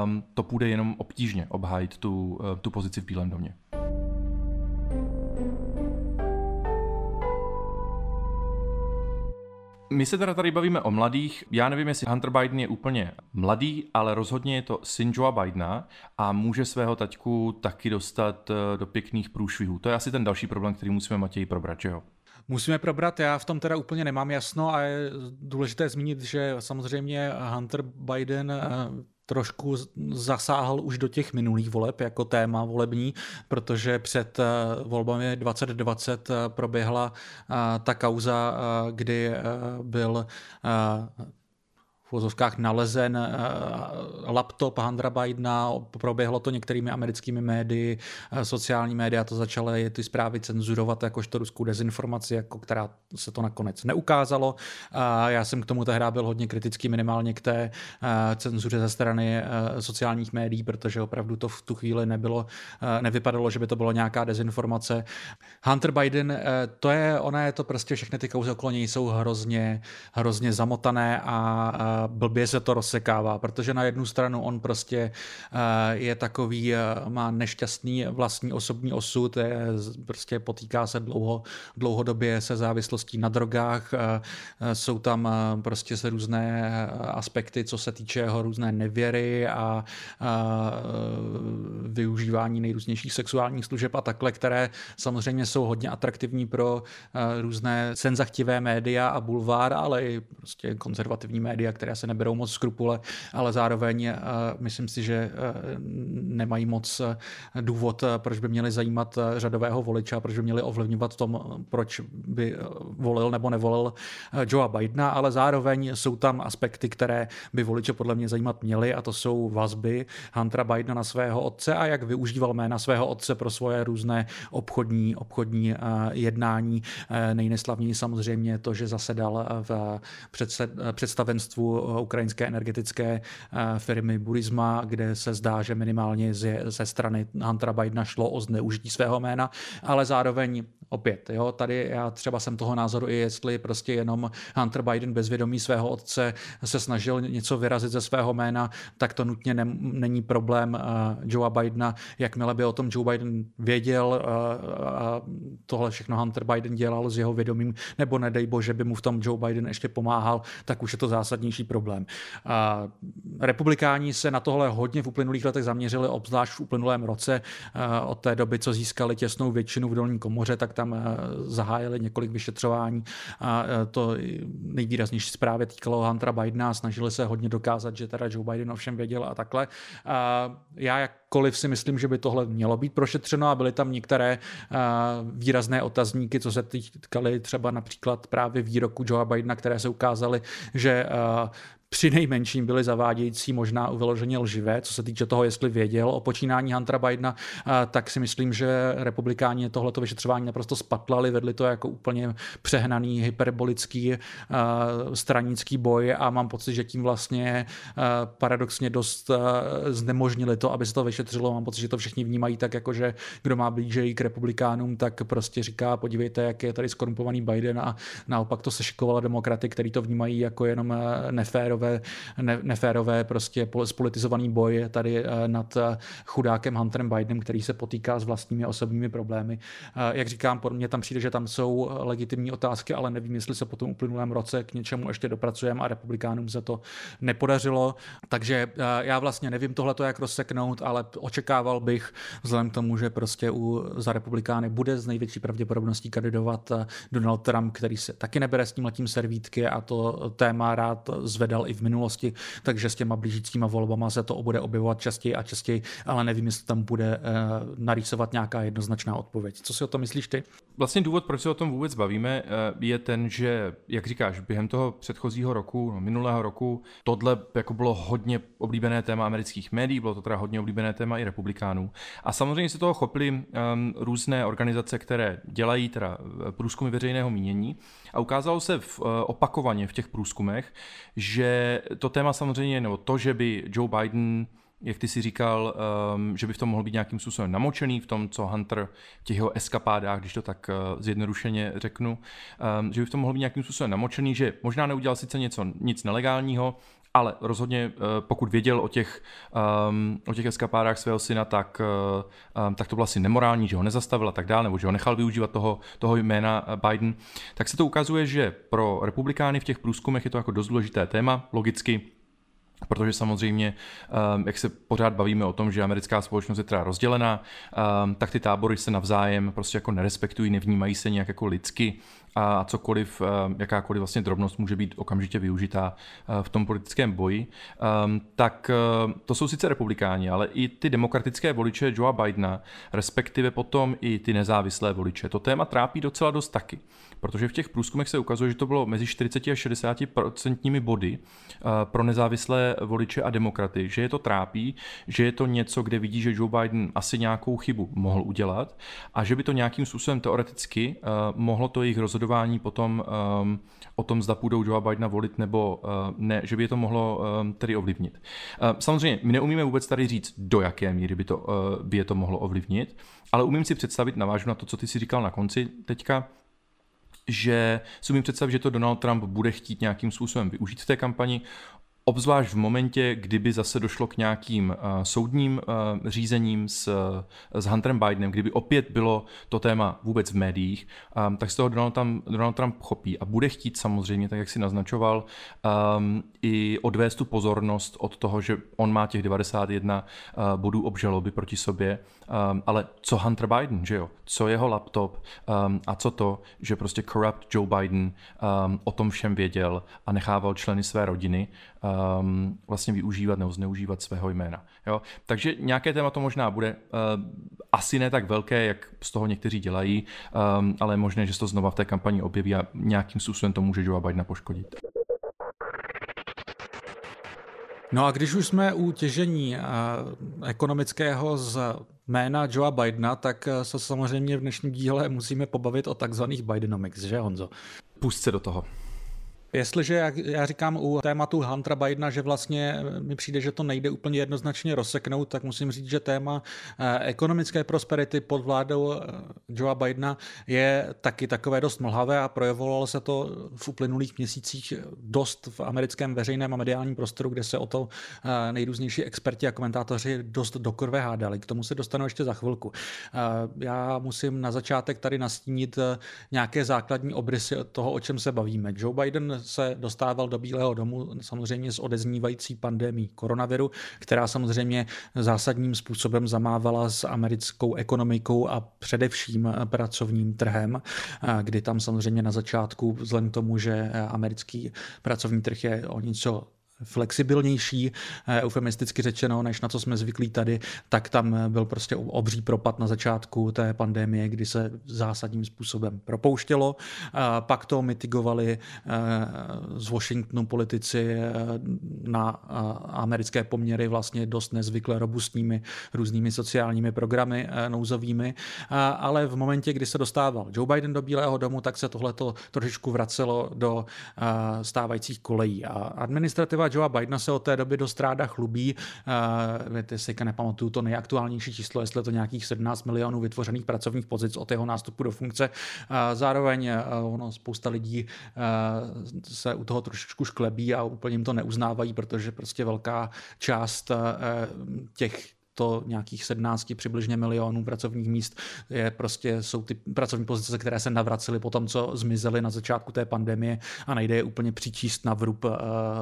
um, to půjde jenom obtížně obhájit tu, uh, tu pozici v Bílém domě. My se teda tady bavíme o mladých. Já nevím, jestli Hunter Biden je úplně mladý, ale rozhodně je to syn Joea Bidena a může svého taťku taky dostat eh, do pěkných průšvihů. To je asi ten další problém, který musíme Matěji probrat, že jo? Musíme probrat, já v tom teda úplně nemám jasno a je důležité zmínit, že samozřejmě Hunter Biden eh, trošku zasáhl už do těch minulých voleb jako téma volební, protože před eh, volbami 2020 eh, proběhla eh, ta kauza, kdy byl vozovkách nalezen eh, laptop Huntra Bidena, proběhlo to některými americkými médii, eh, sociální média to začaly ty zprávy cenzurovat jakožto ruskou dezinformaci, jako která se to nakonec neukázalo. Já jsem k tomu tehdy byl hodně kritický minimálně k té eh, cenzuře ze strany sociálních médií, protože opravdu to v tu chvíli nebylo, nevypadalo, že by to bylo nějaká dezinformace. Hunter Biden, to je, ona je to prostě všechny ty kauzy okolo něj jsou hrozně, hrozně zamotané a blbě se to rozsekává, protože na jednu stranu on prostě eh, je takový, eh, má nešťastný vlastní osobní osud, je, prostě potýká se dlouho, dlouhodobě se závislostí na drogách, eh, jsou tam prostě se různé aspekty, co se týče jeho různé nevěry a, a využívání nejrůznějších sexuálních služeb a takhle, které samozřejmě jsou hodně atraktivní pro různé senzachtivé média a bulvár, ale i prostě konzervativní média, které se neberou moc skrupule, ale zároveň uh, myslím si, že uh, nemají moc uh, důvod, proč by měli zajímat řadového voliče, proč by měli ovlivňovat tom, proč by volil nebo nevolil Joea Bidena, ale zároveň jsou tam aspekty, které by voliče podle mě zajímat měly a to jsou vazby Huntera Bidena na svého otce a jak využíval jména svého otce pro svoje různé obchodní, obchodní jednání. Nejneslavněji samozřejmě to, že zasedal v představenstvu ukrajinské energetické eh, firmy Burisma, kde se zdá, že minimálně ze strany Huntera Bidena šlo o zneužití svého jména, ale zároveň opět, jo, tady já třeba jsem toho názoru i jestli prostě jenom Hunter Biden bez vědomí svého otce se snažil něco vyrazit ze svého jména, tak to nutně ne, není problém uh, Joea Bidena. Jakmile by o tom Joe Biden věděl, uh, uh, tohle všechno Hunter Biden dělal s jeho vědomím, nebo nedej bože by mu v tom Joe Biden ještě pomáhal, tak už je to zásadnější problém. Uh, republikáni se na tohle hodně v uplynulých letech zaměřili, obzvlášť v uplynulém roce, uh, od té doby, co získali těsnou většinu v dolní komoře, tak tam eh, zahájili několik vyšetřování a eh, to nejvýraznější zprávě týkalo Huntera Bidena, snažili se hodně dokázat, že teda Joe Biden o všem věděl a takhle. A já jakkoliv si myslím, že by tohle mělo být prošetřeno a byly tam některé eh, výrazné otazníky, co se týkaly třeba například právě výroku Joe Bidena, které se ukázaly, že při nejmenším byly zavádějící, možná vyloženě lživé, co se týče toho, jestli věděl o počínání Huntera Bidena, tak si myslím, že republikáni tohleto vyšetřování naprosto spatlali, vedli to jako úplně přehnaný, hyperbolický stranický boj a mám pocit, že tím vlastně paradoxně dost znemožnili to, aby se to vyšetřilo. Mám pocit, že to všichni vnímají tak, jako že kdo má blíže k republikánům, tak prostě říká, podívejte, jak je tady skorumpovaný Biden a naopak to sešikovalo demokraty, který to vnímají jako jenom neférové neférové, ne, neférové prostě spolitizovaný boj tady eh, nad eh, chudákem Hunterem Bidenem, který se potýká s vlastními osobními problémy. Eh, jak říkám, podle mě tam přijde, že tam jsou legitimní otázky, ale nevím, jestli se po tom uplynulém roce k něčemu ještě dopracujeme a republikánům se to nepodařilo. Takže já vlastně nevím tohle jak rozseknout, ale očekával bych, vzhledem k tomu, že prostě u, za republikány bude z největší pravděpodobností kandidovat Donald Trump, který se taky nebere s tím letím servítky a to téma rád zvedal i v minulosti, takže s těma blížícíma volbama se to bude objevovat častěji a častěji, ale nevím, jestli tam bude uh, narýsovat nějaká jednoznačná odpověď. Co si o to myslíš ty? Vlastně důvod, proč se o tom vůbec bavíme, eh, je ten, že, jak říkáš, během toho předchozího roku, no, minulého roku, tohle jako bylo hodně oblíbené téma amerických médií, bylo to teda hodně oblíbené téma i republikánů. A samozřejmě se toho chopili um, různé organizace, které dělají teda eh, průzkumy veřejného mínění a ukázalo se v, uh, opakovaně v těch průzkumech, že to téma samozřejmě, nebo to, že by Joe Biden jak ty si říkal, um, že by v tom mohl být nějakým způsobem namočený, v tom, co Hunter v těch jeho eskapádách, když to tak uh, zjednodušeně řeknu, um, že by v tom mohl být nějakým způsobem namočený, že možná neudělal sice něco, nic nelegálního, ale rozhodně uh, pokud věděl o těch, um, o těch eskapádách svého syna, tak, um, tak to bylo asi nemorální, že ho nezastavil a tak dále, nebo že ho nechal využívat toho, toho jména Biden, tak se to ukazuje, že pro republikány v těch průzkumech je to jako dost důležité téma, logicky Protože samozřejmě, ehm, jak se pořád bavíme o tom, že americká společnost je teda rozdělená, ehm, tak ty tábory se navzájem prostě jako nerespektují, nevnímají se nějak jako lidsky a cokoliv, ehm, jakákoliv vlastně drobnost může být okamžitě využitá v tom politickém boji. Tak to jsou sice republikáni, ale i ty demokratické voliče Joea Bidena, respektive potom i ty nezávislé voliče. To téma trápí docela dost taky protože v těch průzkumech se ukazuje, že to bylo mezi 40 a 60 procentními body eh, pro nezávislé voliče a demokraty, že je to trápí, že je to něco, kde vidí, že Joe Biden asi nějakou chybu mohl udělat a že by to nějakým způsobem teoreticky eh, mohlo to jejich rozhodování potom ehm, o tom, zda půjdou Joe Bidena volit nebo eh, ne, že by je to mohlo tedy ovlivnit. Samozřejmě, my neumíme vůbec tady říct, do jaké míry by, to, by je to mohlo ovlivnit, ale umím si představit, navážu na to, co ty si říkal na konci teďka, že si umím představit, že to Donald Trump bude chtít nějakým způsobem využít v té kampani. Obzvlášť v momentě, kdyby zase došlo k nějakým uh, soudním uh, řízením s, s Hunterem Bidenem, kdyby opět bylo to téma vůbec v médiích, um, tak z toho Donald Trump, Donald Trump chopí a bude chtít samozřejmě, tak jak si naznačoval, um, i odvést tu pozornost od toho, že on má těch 91 uh, bodů obžaloby proti sobě, um, ale co Hunter Biden, že jo? Co jeho laptop um, a co to, že prostě corrupt Joe Biden um, o tom všem věděl a nechával členy své rodiny um, vlastně využívat nebo zneužívat svého jména. Jo? Takže nějaké téma to možná bude, uh, asi ne tak velké, jak z toho někteří dělají, um, ale je možné, že se to znova v té kampani objeví a nějakým způsobem to může Joe Bidena poškodit. No a když už jsme u těžení uh, ekonomického z jména Joea Bidena, tak se samozřejmě v dnešním díle musíme pobavit o takzvaných Bidenomics, že Honzo? Pust se do toho. Jestliže, jak já říkám u tématu Huntera Bidena, že vlastně mi přijde, že to nejde úplně jednoznačně rozseknout, tak musím říct, že téma eh, ekonomické prosperity pod vládou eh, Joea Bidena je taky takové dost mlhavé a projevovalo se to v uplynulých měsících dost v americkém veřejném a mediálním prostoru, kde se o to eh, nejrůznější experti a komentátoři dost do krve hádali. K tomu se dostanu ještě za chvilku. Já musím na začátek tady nastínit nějaké základní obrysy toho, o čem se bavíme. Joe Biden se dostával do Bílého domu samozřejmě s odeznívající pandemí koronaviru, která samozřejmě zásadním způsobem zamávala s americkou ekonomikou a především pracovním trhem, kdy tam samozřejmě na začátku, vzhledem k tomu, že americký pracovní trh je o něco flexibilnější, eh, eufemisticky řečeno, než na co jsme zvyklí tady, tak tam byl prostě obří propad na začátku té pandemie, kdy se zásadním způsobem propouštělo. Pak to mitigovali eh, z Washingtonu politici eh, na americké poměry vlastně dost nezvykle robustními různými sociálními programy nouzovými, ale v momentě, kdy se dostával Joe Biden do Bílého domu, tak se tohleto trošičku vracelo do stávajících kolejí. A administrativa Joea Bidena se od té doby do stráda chlubí. Uh, ty si nepamatuju to nejaktuálnější číslo, jestli je to nějakých 17 milionů vytvořených pracovních pozic od jeho nástupu do funkce. Uh, zároveň uh, ono, spousta lidí uh, se u toho trošičku šklebí a úplně jim to neuznávají, protože prostě velká část uh, těch to nějakých 17 přibližně milionů pracovních míst je prostě, jsou ty pracovní pozice, které se navracely po tom, co zmizely na začátku té pandemie a nejde je úplně přičíst na vrub uh,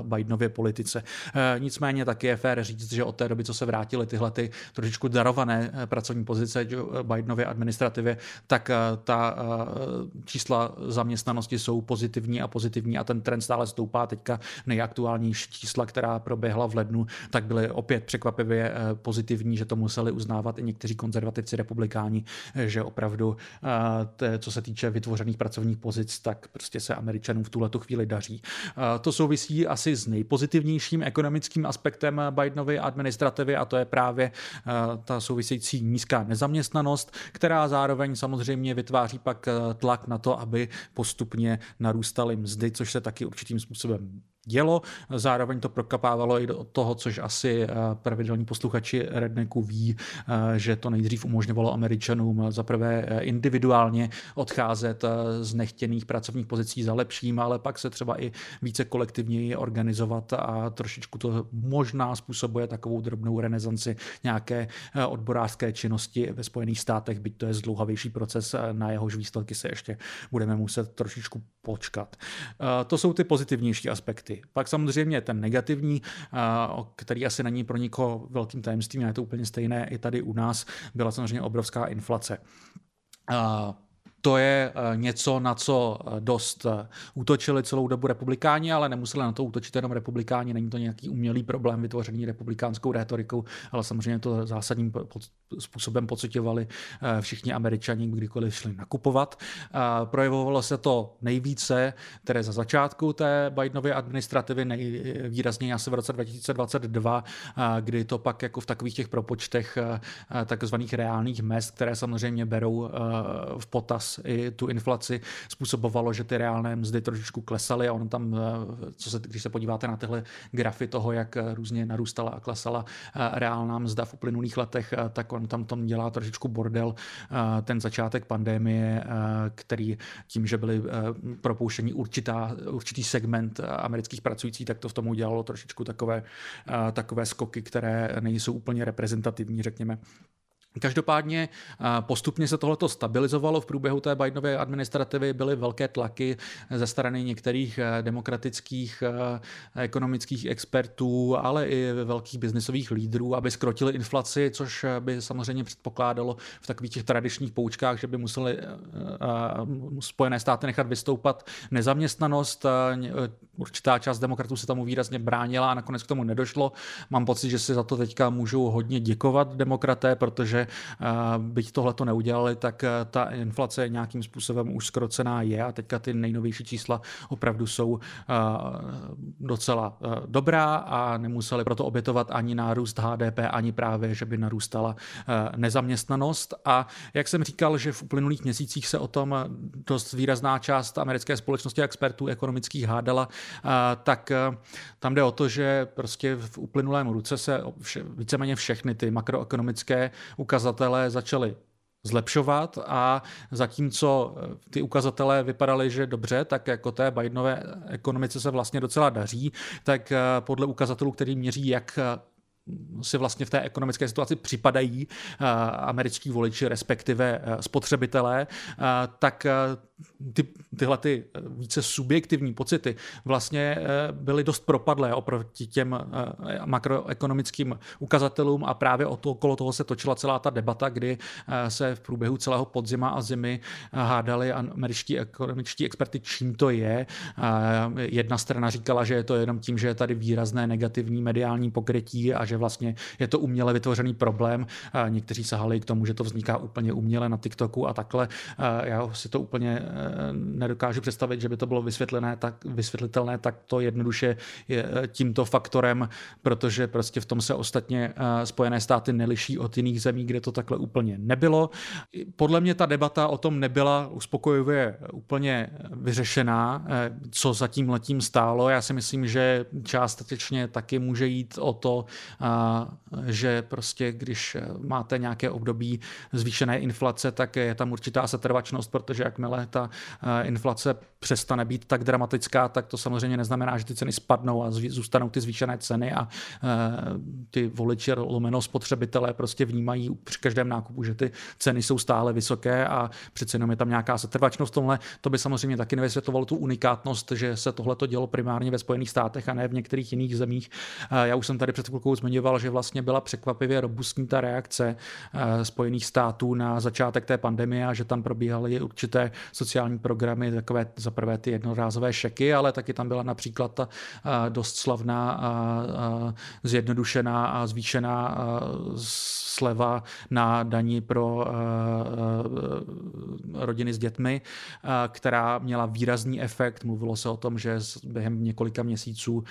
Bidenově politice. Uh, nicméně taky je fér říct, že od té doby, co se vrátily tyhle ty trošičku darované uh, pracovní pozice Bidenově administrativě, tak uh, ta čísla zaměstnanosti jsou pozitivní a pozitivní a ten trend stále stoupá. Teďka nejaktuálnější čísla, která proběhla v lednu, tak byly opět překvapivě pozitivní divní, že to museli uznávat i někteří konzervativci republikáni, že opravdu, co se týče vytvořených pracovních pozic, tak prostě se Američanům v tuhle chvíli daří. To souvisí asi s nejpozitivnějším ekonomickým aspektem Bidenovy administrativy a to je právě ta související nízká nezaměstnanost, která zároveň samozřejmě vytváří pak tlak na to, aby postupně narůstaly mzdy, což se taky určitým způsobem dělo. Zároveň to prokapávalo i do toho, což asi eh, pravidelní posluchači Redneku ví, eh, že to nejdřív umožňovalo Američanům eh, individuálně odcházet z nechtěných pracovních pozicí za lepším, ale pak se třeba i více kolektivněji organizovat a trošičku to možná způsobuje takovou drobnou renesanci nějaké odborářské činnosti ve Spojených státech, byť to je zdlouhavější proces, na jehož výsledky se ještě budeme muset trošičku počkat. To jsou ty pozitivnější aspekty. Efekty. Pak samozřejmě ten negativní, který asi není pro nikoho velkým tajemstvím, je to úplně stejné i tady u nás, byla samozřejmě obrovská inflace to je eh, něco, na co eh, dost eh, útočili celou dobu republikáni, ale nemuseli na to útočit jenom republikáni. Není to nějaký umělý problém vytvořený republikánskou rétorikou, ale samozřejmě to zásadním způsobem pocitovali všichni američani, kdykoliv šli nakupovat. Projevovalo se to nejvíce, které za začátku té Bidenovy administrativy, nejvýrazněji asi v roce 2022, kdy to pak jako v takových těch propočtech takzvaných reálných mest, které samozřejmě berou v potaz i tu inflaci způsobovalo, že ty reálné mzdy trošičku klesaly a on tam, eh, co se, když se podíváte na tyhle grafy toho, jak eh, různě narůstala a klesala eh, reálná mzda v uplynulých letech, tak on tam tom dělá trošičku bordel ten začátek pandémie, který tím, že byly propouštění určitá, určitý segment amerických pracujících, tak to v tom udělalo trošičku takové, takové skoky, které nejsou úplně reprezentativní, řekněme. Každopádně postupně se tohleto stabilizovalo v průběhu té Bidenovy administrativy, byly velké tlaky ze strany některých eh, demokratických eh, ekonomických expertů, ale i velkých biznisových lídrů, aby skrotili inflaci, což by samozřejmě předpokládalo v takových těch tradičních poučkách, že by museli Spojené státy nechat vystoupat nezaměstnanost. Určitá část demokratů se tomu výrazně bránila a nakonec k tomu nedošlo. Mám pocit, že si za to teďka můžou hodně děkovat demokraté, protože byť tohle to neudělali, tak eh, ta inflace nějakým způsobem už skrocená je a teďka ty nejnovější čísla opravdu jsou eh, docela eh, dobrá a nemuseli proto obětovat ani nárůst HDP, ani právě, že by narůstala nezaměstnanost. A jak jsem říkal, že v uplynulých měsících se o tom dost výrazná část americké společnosti a expertů ekonomických hádala, tak tam jde o to, že prostě v uplynulém roce se víceméně všechny ty makroekonomické ukazatele začaly zlepšovat a zatímco ty ukazatele vypadaly, že dobře, tak jako té Bidenové ekonomice se vlastně docela daří, tak podle ukazatelů, který měří jak si vlastně v té ekonomické situaci připadají američtí voliči, respektive spotřebitelé, tak ty, tyhle ty eh, více subjektivní pocity vlastně eh, byly dost propadlé oproti těm eh, makroekonomickým ukazatelům a právě o to, okolo toho se točila celá ta debata, kdy se v průběhu celého podzima a zimy hádali američtí ekonomičtí experty, čím to je. Jedna strana říkala, že je to jenom tím, že je tady výrazné negativní mediální pokrytí a že vlastně je to uměle vytvořený problém. Někteří sahali k tomu, že to vzniká úplně uměle na TikToku a takhle. Já si to úplně nedokážu představit, že by to bylo vysvětlené, tak, vysvětlitelné to jednoduše je eh, tímto faktorem, protože prostě v tom se ostatně eh, Spojené státy neliší od jiných zemí, kde to takhle úplně nebylo. Podle mě ta debata o tom nebyla uspokojivě úplně vyřešená, co za tím letím stálo. Já si myslím, že částečně taky může jít o to, že prostě když máte nějaké období zvýšené inflace, tak je tam určitá setrvačnost, protože jakmile ta Eh, inflace přestane být tak dramatická, tak to samozřejmě neznamená, že ty ceny spadnou a zůstanou ty zvýšené ceny a eh, ty voliči lomeno spotřebitelé prostě vnímají při každém nákupu, že ty ceny jsou stále vysoké a přece jenom je tam nějaká setrvačnost v tomhle. To by samozřejmě taky nevysvětlovalo tu unikátnost, že se tohle to dělo primárně ve Spojených státech a ne v některých jiných zemích. Eh, já už jsem tady před chvilkou zmiňoval, že vlastně byla překvapivě robustní ta reakce Spojených států na začátek té pandemie a že tam probíhaly určité sociální programy, takové za prvé ty jednorázové šeky, ale taky tam byla například ta dost slavná zjednodušená a zvýšená sleva na daní pro rodiny s dětmi, která měla výrazný efekt. Mluvilo se o tom, že během několika měsíců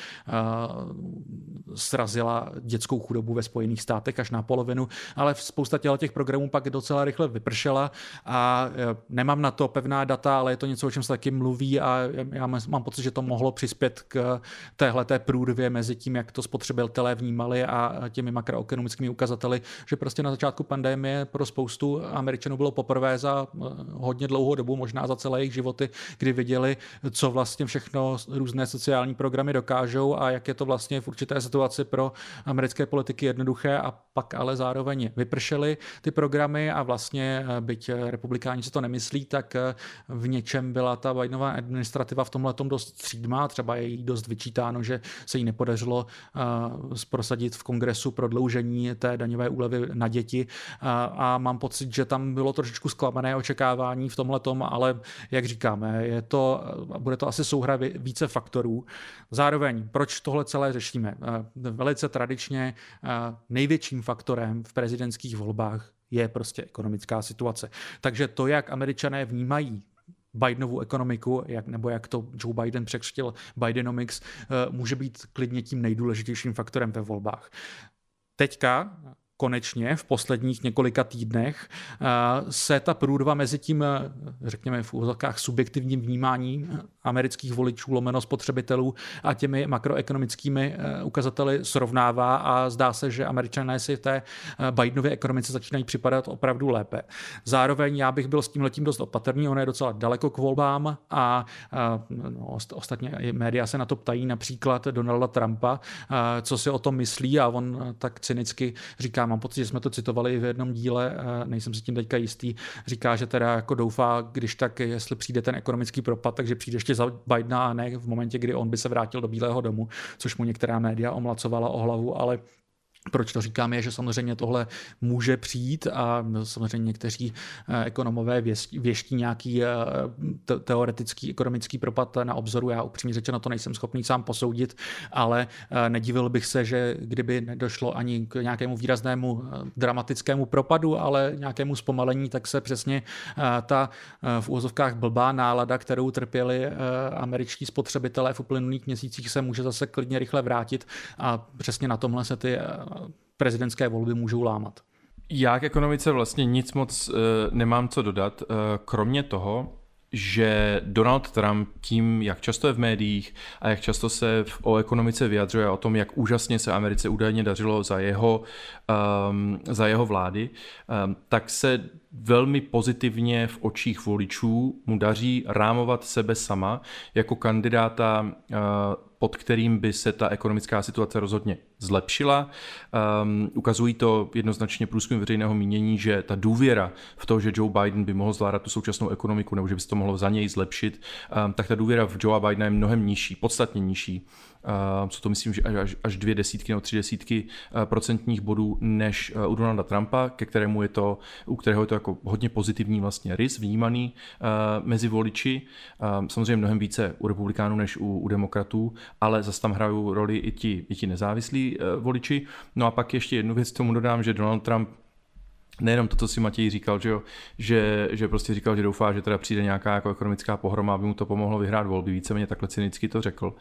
srazila dětskou chudobu ve Spojených státech až na polovinu, ale spousta těch programů pak docela rychle vypršela a nemám na to pevná data, ale je to něco, o čem se taky mluví a já mám pocit, že to mohlo přispět k téhle té průrvě mezi tím, jak to spotřebitelé vnímali a těmi makroekonomickými ukazateli, že prostě na začátku pandemie pro spoustu Američanů bylo poprvé za eh, hodně dlouhou dobu, možná za celé jejich životy, kdy viděli, co vlastně všechno různé sociální programy dokážou a jak je to vlastně v určité situaci pro americké politiky jednoduché a pak ale zároveň vypršely ty programy a vlastně byť republikáni si to nemyslí, tak v něčem byla ta Bidenová administrativa v tomhle dost střídmá, třeba je jí dost vyčítáno, že se jí nepodařilo prosadit v kongresu prodloužení té daňové úlevy na děti a mám pocit, že tam bylo trošičku zklamané očekávání v tomhle tom, ale jak říkáme, je to, bude to asi souhra více faktorů. Zároveň, proč tohle celé řešíme? Velice tradičně největším faktorem v prezidentských volbách je prostě ekonomická situace. Takže to, jak američané vnímají Bidenovu ekonomiku, jak, nebo jak to Joe Biden překřtil Bidenomics, může být klidně tím nejdůležitějším faktorem ve volbách. Teďka konečně v posledních několika týdnech eh, se ta průrva mezi tím, eh, řekněme v úzokách subjektivním vnímáním amerických voličů, lomeno spotřebitelů a těmi makroekonomickými eh, ukazateli srovnává a zdá se, že američané si v té Bidenově ekonomice začínají připadat opravdu lépe. Zároveň já bych byl s tím letím dost opatrný, ono je docela daleko k volbám a no, ostatně média se na to ptají například Donalda Trumpa, co si o tom myslí a on tak cynicky říká, mám pocit, že jsme to citovali v jednom díle, nejsem si tím teďka jistý, říká, že teda jako doufá, když tak, jestli přijde ten ekonomický propad, takže přijde ještě za Bidena a ne v momentě, kdy on by se vrátil do Bílého domu, což mu některá média omlacovala o hlavu, ale proč to říkám, je, že samozřejmě tohle může přijít a samozřejmě někteří eh, ekonomové věští nějaký eh, teoretický ekonomický propad na obzoru. Já upřímně řečeno to nejsem schopný sám posoudit, ale eh, nedivil bych se, že kdyby nedošlo ani k nějakému výraznému dramatickému propadu, ale nějakému zpomalení, tak se přesně ta v úvozovkách blbá nálada, kterou trpěli američtí spotřebitelé v uplynulých měsících, se může zase klidně rychle vrátit a přesně na tomhle se ty prezidentské volby můžou lámat. Já k ekonomice vlastně nic moc uh, nemám co dodat, uh, kromě toho, že Donald Trump tím, jak často je v médiích a jak často se o ekonomice vyjadřuje, o tom, jak úžasně se Americe údajně dařilo za jeho, um, za jeho vlády, um, tak se velmi pozitivně v očích voličů mu daří rámovat sebe sama jako kandidáta uh, pod kterým by se ta ekonomická situace rozhodně zlepšila. Um, ukazují to jednoznačně průzkum veřejného mínění, že ta důvěra v to, že Joe Biden by mohl zvládat tu současnou ekonomiku nebo že by se to mohlo za něj zlepšit, um, tak ta důvěra v Joe Bidena je mnohem nižší, podstatně nižší co to myslím, že až, až dvě desítky nebo tři desítky eh, procentních bodů než eh, u Donalda Trumpa, ke kterému je to, u kterého je to jako hodně pozitivní vlastně rys vnímaný eh, mezi voliči. Samozřejmě mnohem více u republikánů než u, u demokratů, ale zase tam hrají roli i ti, i ti nezávislí voliči. No a pak ještě jednu věc k tomu dodám, že Donald Trump nejenom to, co si Matěj říkal, že, jo, že, že prostě říkal, že doufá, že teda přijde nějaká jako ekonomická pohroma, aby mu to pomohlo vyhrát volby, víceméně takhle cynicky to řekl,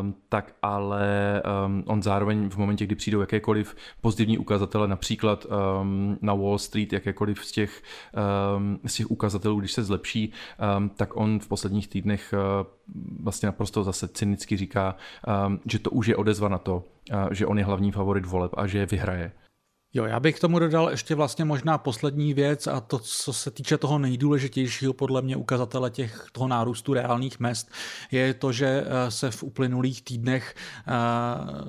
um, tak ale um, on zároveň v momentě, kdy přijdou jakékoliv pozitivní ukazatele, například um, na Wall Street, jakékoliv z těch, um, z těch ukazatelů, když se zlepší, um, tak on v posledních týdnech uh, vlastně naprosto zase cynicky říká, um, že to už je odezva na to, uh, že on je hlavní favorit voleb a že je vyhraje. Jo, já bych k tomu dodal ještě vlastně možná poslední věc a to, co se týče toho nejdůležitějšího podle mě ukazatele těch, toho nárůstu reálných mest, je to, že eh, se v uplynulých týdnech eh,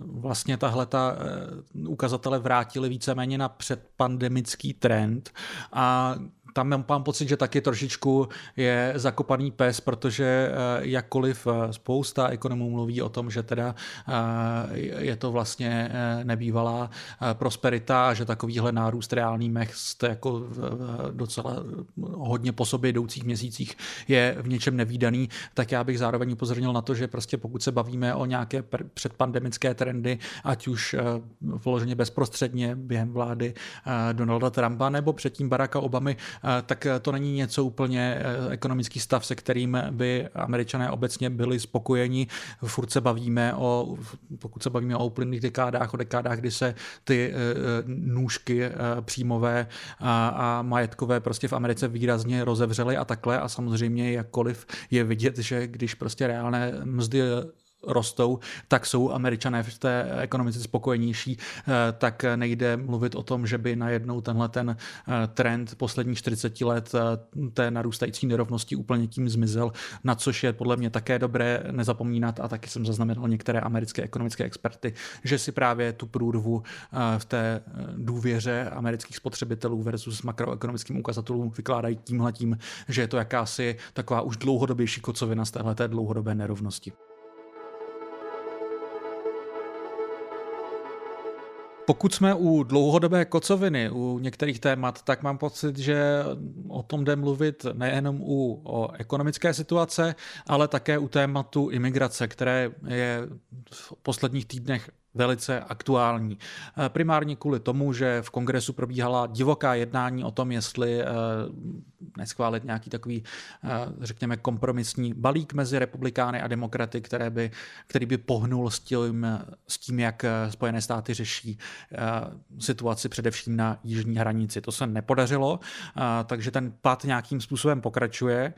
vlastně tahle ta eh, ukazatele vrátily víceméně na předpandemický trend a tam mám pocit, že taky trošičku je zakopaný pes, protože eh, jakkoliv eh, spousta ekonomů mluví o tom, že teda eh, je to vlastně nebývalá prosperita a že takovýhle nárůst reálný mest jako docela hodně po sobě jdoucích měsících je v něčem nevýdaný, tak já bych zároveň upozornil na to, že prostě pokud se bavíme o nějaké předpandemické trendy, ať už vloženě bezprostředně během vlády Donalda Trumpa nebo předtím Baracka Obamy, tak eh, to není něco úplně eh, ekonomický stav, se kterým by američané obecně byli spokojeni. Furt se bavíme o, pokud se bavíme o uplynulých dekádách, o dekádách, kdy se ty nůžky příjmové a majetkové prostě v Americe výrazně rozevřely a takhle a samozřejmě jakkoliv je vidět, že když prostě reálné mzdy rostou, tak jsou američané v té ekonomice spokojenější, tak nejde mluvit o tom, že by najednou tenhle ten trend posledních 40 let té narůstající nerovnosti úplně tím zmizel, na což je podle mě také dobré nezapomínat a taky jsem zaznamenal některé americké ekonomické experty, že si právě tu průrvu v té důvěře amerických spotřebitelů versus makroekonomickým ukazatelům vykládají tímhletím, že je to jakási taková už dlouhodobější kocovina z téhleté dlouhodobé nerovnosti. Pokud jsme u dlouhodobé kocoviny, u některých témat, tak mám pocit, že o tom jde mluvit nejenom u o ekonomické situace, ale také u tématu imigrace, které je v posledních týdnech velice aktuální. Eh, primárně kvůli tomu, že v kongresu probíhala divoká jednání o tom, jestli eh, neschválit nějaký takový, eh, řekněme, kompromisní balík mezi republikány a demokraty, které by, který by pohnul s tím, s tím, jak Spojené státy řeší situaci především na jižní hranici. To se nepodařilo, takže ten pad nějakým způsobem pokračuje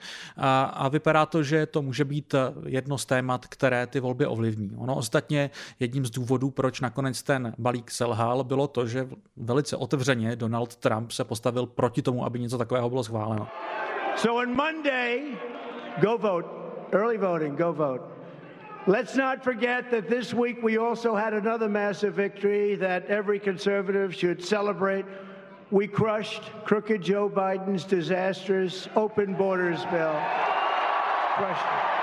a vypadá to, že to může být jedno z témat, které ty volby ovlivní. Ono ostatně jedním z důvodů, důvodů, proč nakonec ten balík selhal, bylo to, že velice otevřeně Donald Trump se postavil proti tomu, aby něco takového bylo schváleno. So on Monday, go vote. Early voting, go vote. Let's not forget that this week we also had another massive victory that every conservative should celebrate. We crushed crooked Joe Biden's disastrous open borders bill. Crushed it.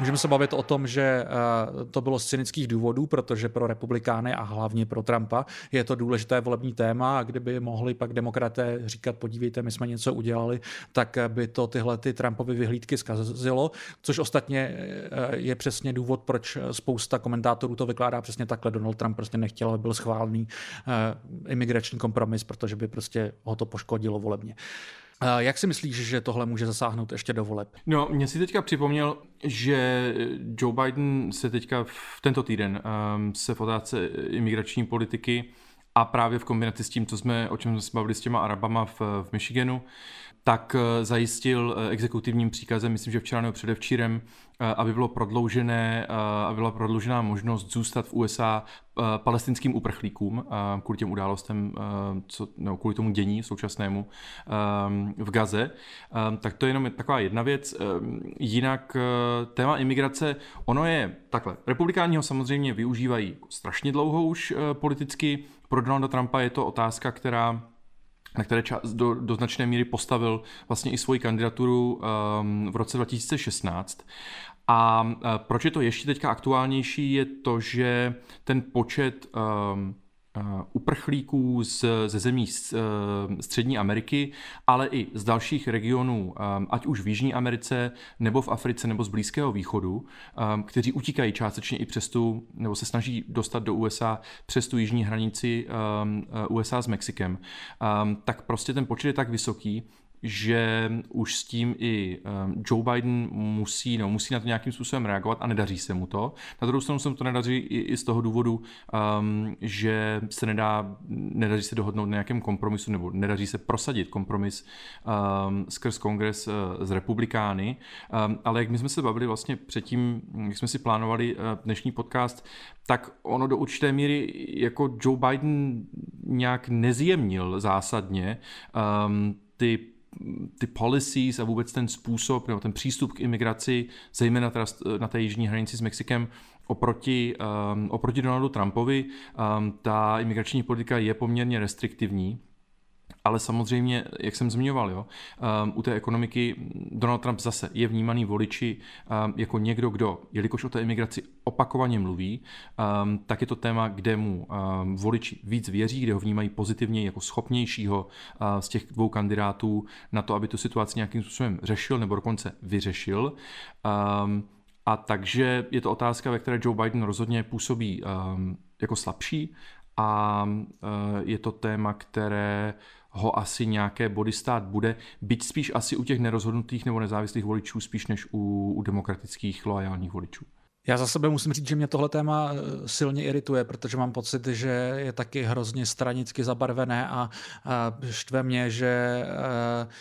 Můžeme se bavit o tom, že eh, to bylo z cynických důvodů, protože pro republikány a hlavně pro Trumpa je to důležité volební téma a kdyby mohli pak demokraté říkat, podívejte, my jsme něco udělali, tak by to tyhle ty Trumpovy vyhlídky zkazilo, což ostatně eh, je přesně důvod, proč spousta komentátorů to vykládá přesně takhle. Donald Trump prostě nechtěl, aby byl schválený eh, imigrační kompromis, protože by prostě ho to poškodilo volebně. Jak si myslíš, že tohle může zasáhnout ještě do voleb? No, mě si teďka připomněl, že Joe Biden se teďka v tento týden um, se v otázce imigrační politiky a právě v kombinaci s tím, co jsme, o čem jsme se bavili s těma Arabama v, v Michiganu, tak eh, zajistil eh, exekutivním příkazem, myslím, že včera nebo předevčírem, aby bylo prodloužené, aby byla prodloužená možnost zůstat v USA palestinským uprchlíkům kvůli těm událostem, co, no, kvůli tomu dění současnému v Gaze. Tak to je jenom taková jedna věc. Jinak téma imigrace, ono je takhle. Republikáni ho samozřejmě využívají strašně dlouho už politicky. Pro Donalda Trumpa je to otázka, která na které do, do značné míry postavil vlastně i svoji kandidaturu um, v roce 2016. A uh, proč je to ještě teďka aktuálnější, je to, že ten počet um, uprchlíků z, ze zemí eh, Střední Ameriky, ale i z dalších regionů, eh, ať už v Jižní Americe, nebo v Africe, nebo z Blízkého východu, kteří utíkají částečně i přes tu, nebo se snaží dostat do USA přes tu jižní hranici USA s Mexikem, tak prostě ten počet je tak vysoký, že už s tím i um, Joe Biden musí, no, musí na to nějakým způsobem reagovat a nedaří se mu to. Na druhou stranu se mu to nedaří i, i z toho důvodu, um, že se nedá, nedaří se dohodnout na nějakém kompromisu nebo nedaří se prosadit kompromis um, skrz kongres uh, z republikány. Um, ale jak my jsme se bavili vlastně předtím, jak jsme si plánovali uh, dnešní podcast, tak ono do určité míry jako Joe Biden nějak nezjemnil zásadně um, ty ty policies a vůbec ten způsob nebo ten přístup k imigraci, zejména teda na té jižní hranici s Mexikem, oproti, um, oproti Donaldu Trumpovi, um, ta imigrační politika je poměrně restriktivní ale samozřejmě, jak jsem zmiňoval, jo, um, u té ekonomiky Donald Trump zase je vnímaný voliči um, jako někdo, kdo, jelikož o té imigraci opakovaně mluví, um, tak je to téma, kde mu um, voliči víc věří, kde ho vnímají pozitivně jako schopnějšího uh, z těch dvou kandidátů na to, aby tu situaci nějakým způsobem řešil nebo dokonce vyřešil. Um, a takže je to otázka, ve které Joe Biden rozhodně působí um, jako slabší a uh, je to téma, které ho asi nějaké body stát bude, byť spíš asi u těch nerozhodnutých nebo nezávislých voličů, spíš než u, u demokratických loajálních voličů. Já za sebe musím říct, že mě tohle téma eh, silně irituje, protože mám pocit, že je taky hrozně stranicky zabarvené a, a štve mě, že uh,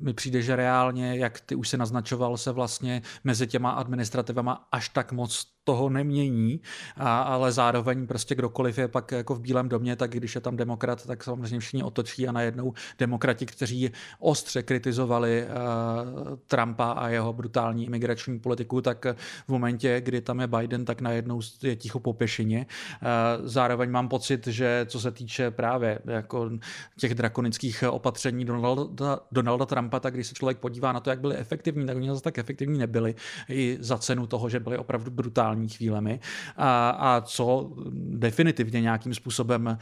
mi přijde, že reálně, jak ty už se naznačoval, se vlastně mezi těma administrativama až tak moc toho nemění, a, ale zároveň prostě kdokoliv je pak jako v Bílém domě, tak když je tam demokrat, tak samozřejmě všichni otočí a najednou demokrati, kteří ostře kritizovali uh, Trumpa a jeho brutální imigrační politiku, tak v momentě, kdy tam je Biden, tak najednou je ticho po pěšině. Uh, zároveň mám pocit, že co se týče právě jako těch drakonických opatření Donalda, Donalda Trumpa, tak když se člověk podívá na to, jak byly efektivní, tak oni zase tak efektivní nebyli i za cenu toho, že byli opravdu brutální chvílemi. A, a co definitivně nějakým způsobem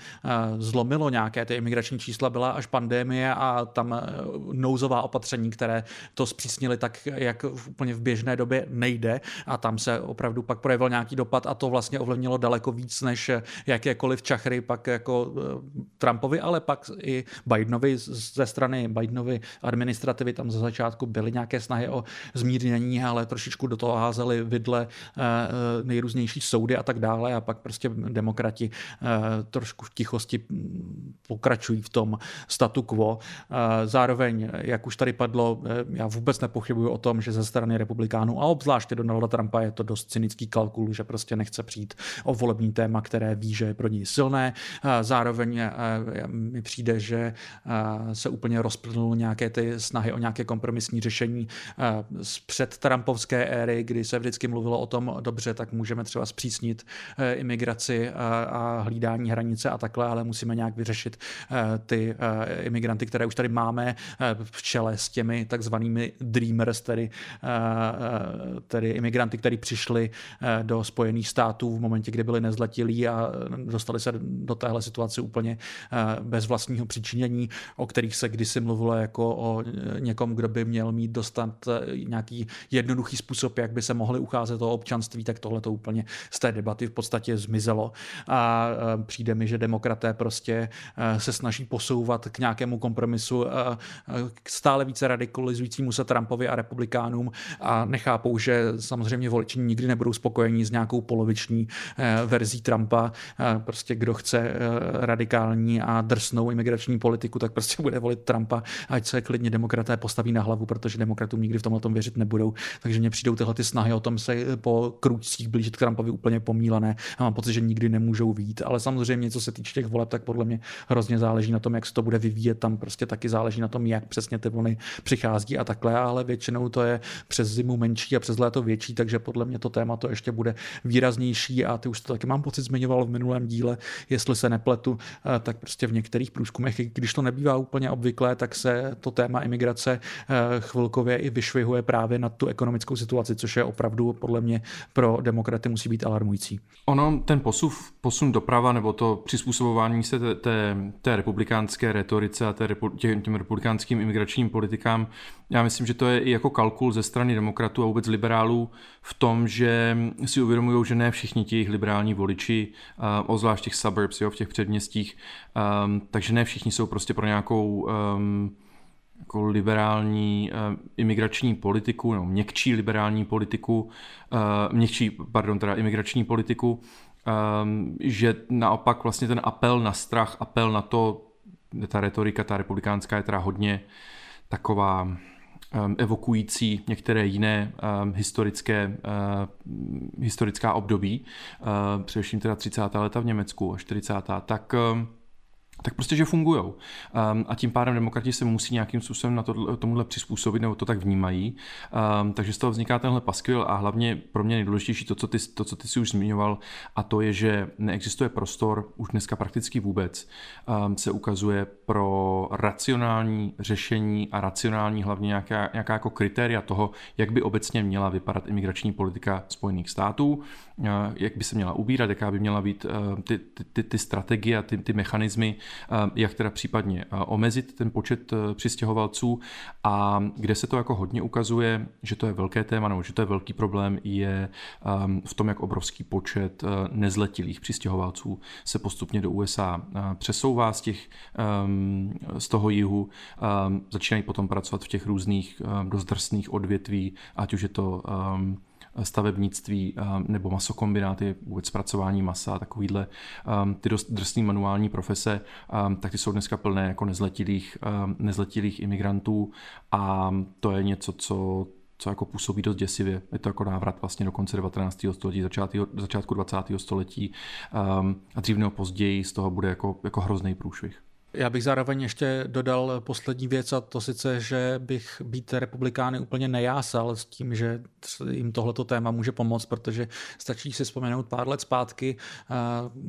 zlomilo nějaké ty imigrační čísla, byla až pandémie a tam e, nouzová opatření, které to zpřísnili tak, jak úplně v běžné době nejde. A tam se opravdu pak projevil nějaký dopad a to vlastně ovlivnilo daleko víc než jakékoliv čachry pak jako Trumpovi, ale pak i Bidenovi ze strany Bidenovy administrativy tam za začátku byly nějaké snahy o zmírnění, ale trošičku do toho házeli vidle e, nejrůznější soudy a tak dále a pak prostě demokrati eh, trošku v tichosti pokračují v tom statu quo. Eh, zároveň, jak už tady padlo, eh, já vůbec nepochybuju o tom, že ze strany republikánů a obzvláště Donalda Trumpa je to dost cynický kalkul, že prostě nechce přijít o volební téma, které ví, že je pro něj silné. Zároveň mi přijde, že se úplně rozplnul nějaké ty snahy o nějaké kompromisní řešení z před Trumpovské éry, kdy se vždycky mluvilo o tom, dobře, tak můžeme třeba zpřísnit eh, imigraci a, a hlídání hranice a takhle, ale musíme nějak vyřešit eh, ty eh, imigranty, které už tady máme v čele s těmi takzvanými dreamers, tedy, tedy imigranty, kteří přišli do Spojených států v momentě, kdy byli nezletilí a dostali se do téhle situace úplně bez vlastního přičinění, o kterých se kdysi mluvilo jako o někom, kdo by měl mít dostat nějaký jednoduchý způsob, jak by se mohli ucházet o občanství, tak tohle to úplně z té debaty v podstatě zmizelo a přijde mi, že demokraté prostě se snaží posouvat k nějakému kompromisu k stále více radikalizujícímu se Trumpovi a republikánům a nechápou, že samozřejmě voliči nikdy nebudou spokojení s nějakou poloviční verzí Trumpa. Prostě kdo chce radikální a drsnou imigrační politiku, tak prostě bude volit Trumpa, ať se klidně demokraté postaví na hlavu, protože demokratům nikdy v tomhle tom věřit nebudou. Takže mně přijdou tyhle ty snahy o tom se po kručcích blížit k Trumpovi úplně pomílené a mám pocit, že nikdy nemůžou vít. Ale samozřejmě, co se týče těch voleb, tak podle mě hrozně záleží na tom, jak se to bude vyvíjet. Tam prostě taky záleží na tom, jak přesně ty vlny přichází a takhle, ale většinou to je přes zimu menší a přes léto větší, takže podle mě to téma to ještě bude výraznější a ty už to taky mám pocit zmiňoval v minulém díle, jestli se nepletu, eh, tak prostě v některých průzkumech, když to nebývá úplně obvyklé, tak se to téma imigrace eh, chvilkově i vyšvihuje právě na tu ekonomickou situaci, což je opravdu podle mě pro demokraty musí být alarmující. Ono, ten posuv, posun doprava nebo to přizpůsobování se té, té, té republikánské retorice a té, těm, těm republikánským imigračním politikám, já myslím, že to je i jako kalkul ze strany demokratů a vůbec liberálů v tom, že si uvědomují, že ne všichni ti jejich liberální voliči, uh, ozvlášť těch suburbs, jo, v těch předměstích, um, takže ne všichni jsou prostě pro nějakou um, jako liberální uh, imigrační politiku, nebo měkčí liberální politiku, uh, měkčí, pardon, teda imigrační politiku, um, že naopak vlastně ten apel na strach, apel na to, ta retorika, ta republikánská je teda hodně taková um, evokující některé jiné um, historické, uh, historická období, uh, především teda 30. leta v Německu a 40. tak um, tak prostě, že fungují. Um, a tím pádem demokrati se musí nějakým způsobem na to, tomuhle přizpůsobit, nebo to tak vnímají. Um, takže z toho vzniká tenhle paskvil a hlavně pro mě nejdůležitější to, co ty, to, co ty si už zmiňoval, a to je, že neexistuje prostor, už dneska prakticky vůbec, um, se ukazuje pro racionální řešení a racionální hlavně nějaká, nějaká jako kritéria toho, jak by obecně měla vypadat imigrační politika Spojených států, uh, jak by se měla ubírat, jaká by měla být uh, ty, ty, ty, ty strategie a ty, ty mechanismy, jak teda případně omezit ten počet e, přistěhovalců a kde se to jako hodně ukazuje, že to je velké téma nebo že to je velký problém, je v tom, jak obrovský počet e, nezletilých přistěhovalců se postupně do USA e, přesouvá z, těch, z toho jihu, začínají potom pracovat v těch různých dost drsných odvětví, ať už je to stavebnictví nebo masokombináty, vůbec zpracování masa, takovýhle ty dost drsný manuální profese, tak ty jsou dneska plné jako nezletilých, nezletilých imigrantů a to je něco, co co jako působí dost děsivě. Je to jako návrat vlastně do konce 19. století, začátku, začátku 20. století um, a dřív nebo později z toho bude jako, jako hrozný průšvih. Já bych zároveň ještě dodal poslední věc a to sice, že bych být republikány úplně nejásal s tím, že jim tohleto téma může pomoct, protože stačí si vzpomenout pár let zpátky eh,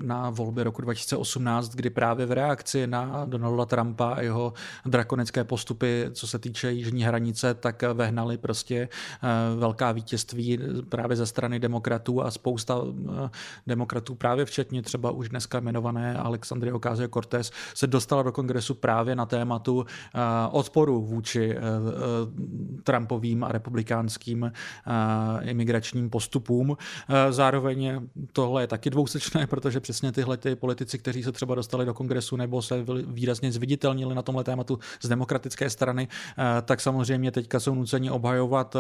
na volby roku 2018, kdy právě v reakci na Donalda Trumpa a jeho drakonické postupy, co se týče jižní hranice, tak vehnali prostě eh, velká vítězství právě ze strany demokratů a spousta eh, demokratů právě včetně třeba už dneska jmenované Alexandrie Ocasio-Cortez se dostala dostala do kongresu právě na tématu eh, odporu vůči eh, eh, Trumpovým a republikánským imigračním postupům. Zároveň tohle je taky dvousečné, protože přesně tyhle ty politici, kteří se třeba dostali do kongresu nebo se výrazně zviditelnili na tomhle tématu z demokratické strany, tak samozřejmě teďka jsou nuceni obhajovat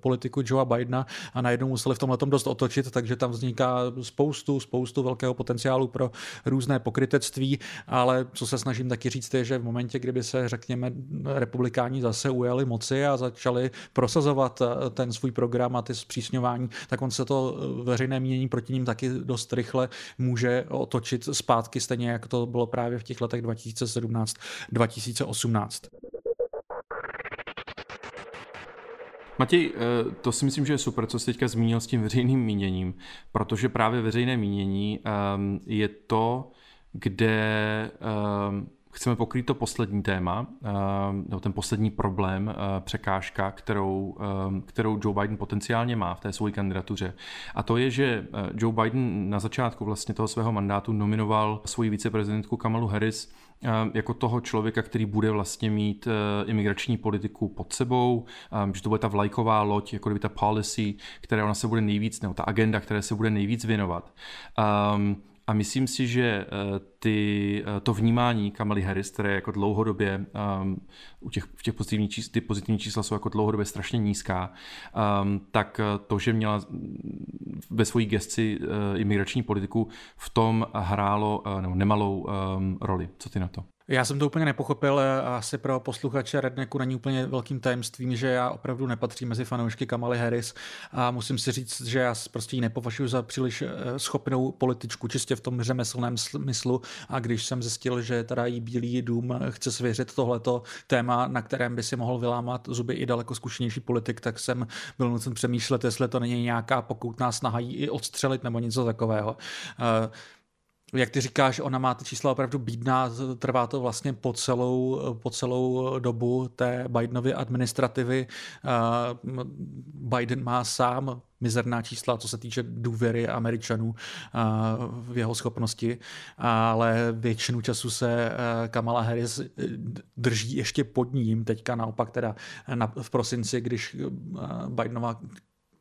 politiku Joea Bidena a najednou museli v tomhle dost otočit, takže tam vzniká spoustu, spoustu velkého potenciálu pro různé pokrytectví, ale co se snaží snažím taky říct, je, že v momentě, kdyby se, řekněme, republikáni zase ujali moci a začali prosazovat eh, ten svůj program a ty zpřísňování, tak on se to eh, veřejné mínění proti ním taky dost rychle může otočit zpátky, stejně jak to bylo právě v těch letech 2017-2018. Matěj, eh, to si myslím, že je super, co jsi teďka zmínil s tím veřejným míněním, protože právě veřejné mínění ehm, je to, kde uh, chceme pokrýt to poslední téma, uh, nebo ten poslední problém, uh, překážka, kterou, uh, kterou Joe Biden potenciálně má v té své kandidatuře. A to je, že Joe Biden na začátku vlastně toho svého mandátu nominoval svoji viceprezidentku Kamalu Harris jako toho člověka, který bude vlastně mít imigrační politiku pod sebou, že to bude ta vlajková loď, jako kdyby ta policy, která ona se bude nejvíc, nebo ta agenda, které se bude nejvíc věnovat. A myslím si, že eh, ty, eh, to vnímání Kamaly Harris, které jako dlouhodobě, um, u těch, v těch pozitivní čísla, ty pozitivní čísla jsou jako dlouhodobě strašně nízká, um, tak eh, to, že měla ve své gesci uh, imigrační politiku, v tom hrálo uh, nemalou um, roli. Co ty na to? Já jsem to úplně nepochopil, asi pro posluchače Redneku není úplně velkým tajemstvím, že já opravdu nepatřím mezi fanoušky Kamaly Harris a musím si říct, že já prostě ji nepovažuji za příliš eh, schopnou političku, čistě v tom řemeslném smyslu a když jsem zjistil, že teda jí Bílý dům chce svěřit tohleto téma, na kterém by si mohl vylámat zuby i daleko zkušenější politik, tak jsem byl nucen přemýšlet, jestli to není nějaká pokoutná snaha jí i odstřelit nebo něco takového. Jak ty říkáš, ona má ty čísla opravdu bídná, trvá to vlastně po celou, po celou dobu té Bidenovy administrativy. Biden má sám mizerná čísla, co se týče důvěry Američanů v jeho schopnosti, ale většinu času se Kamala Harris drží ještě pod ním, teďka naopak teda v prosinci, když Bidenova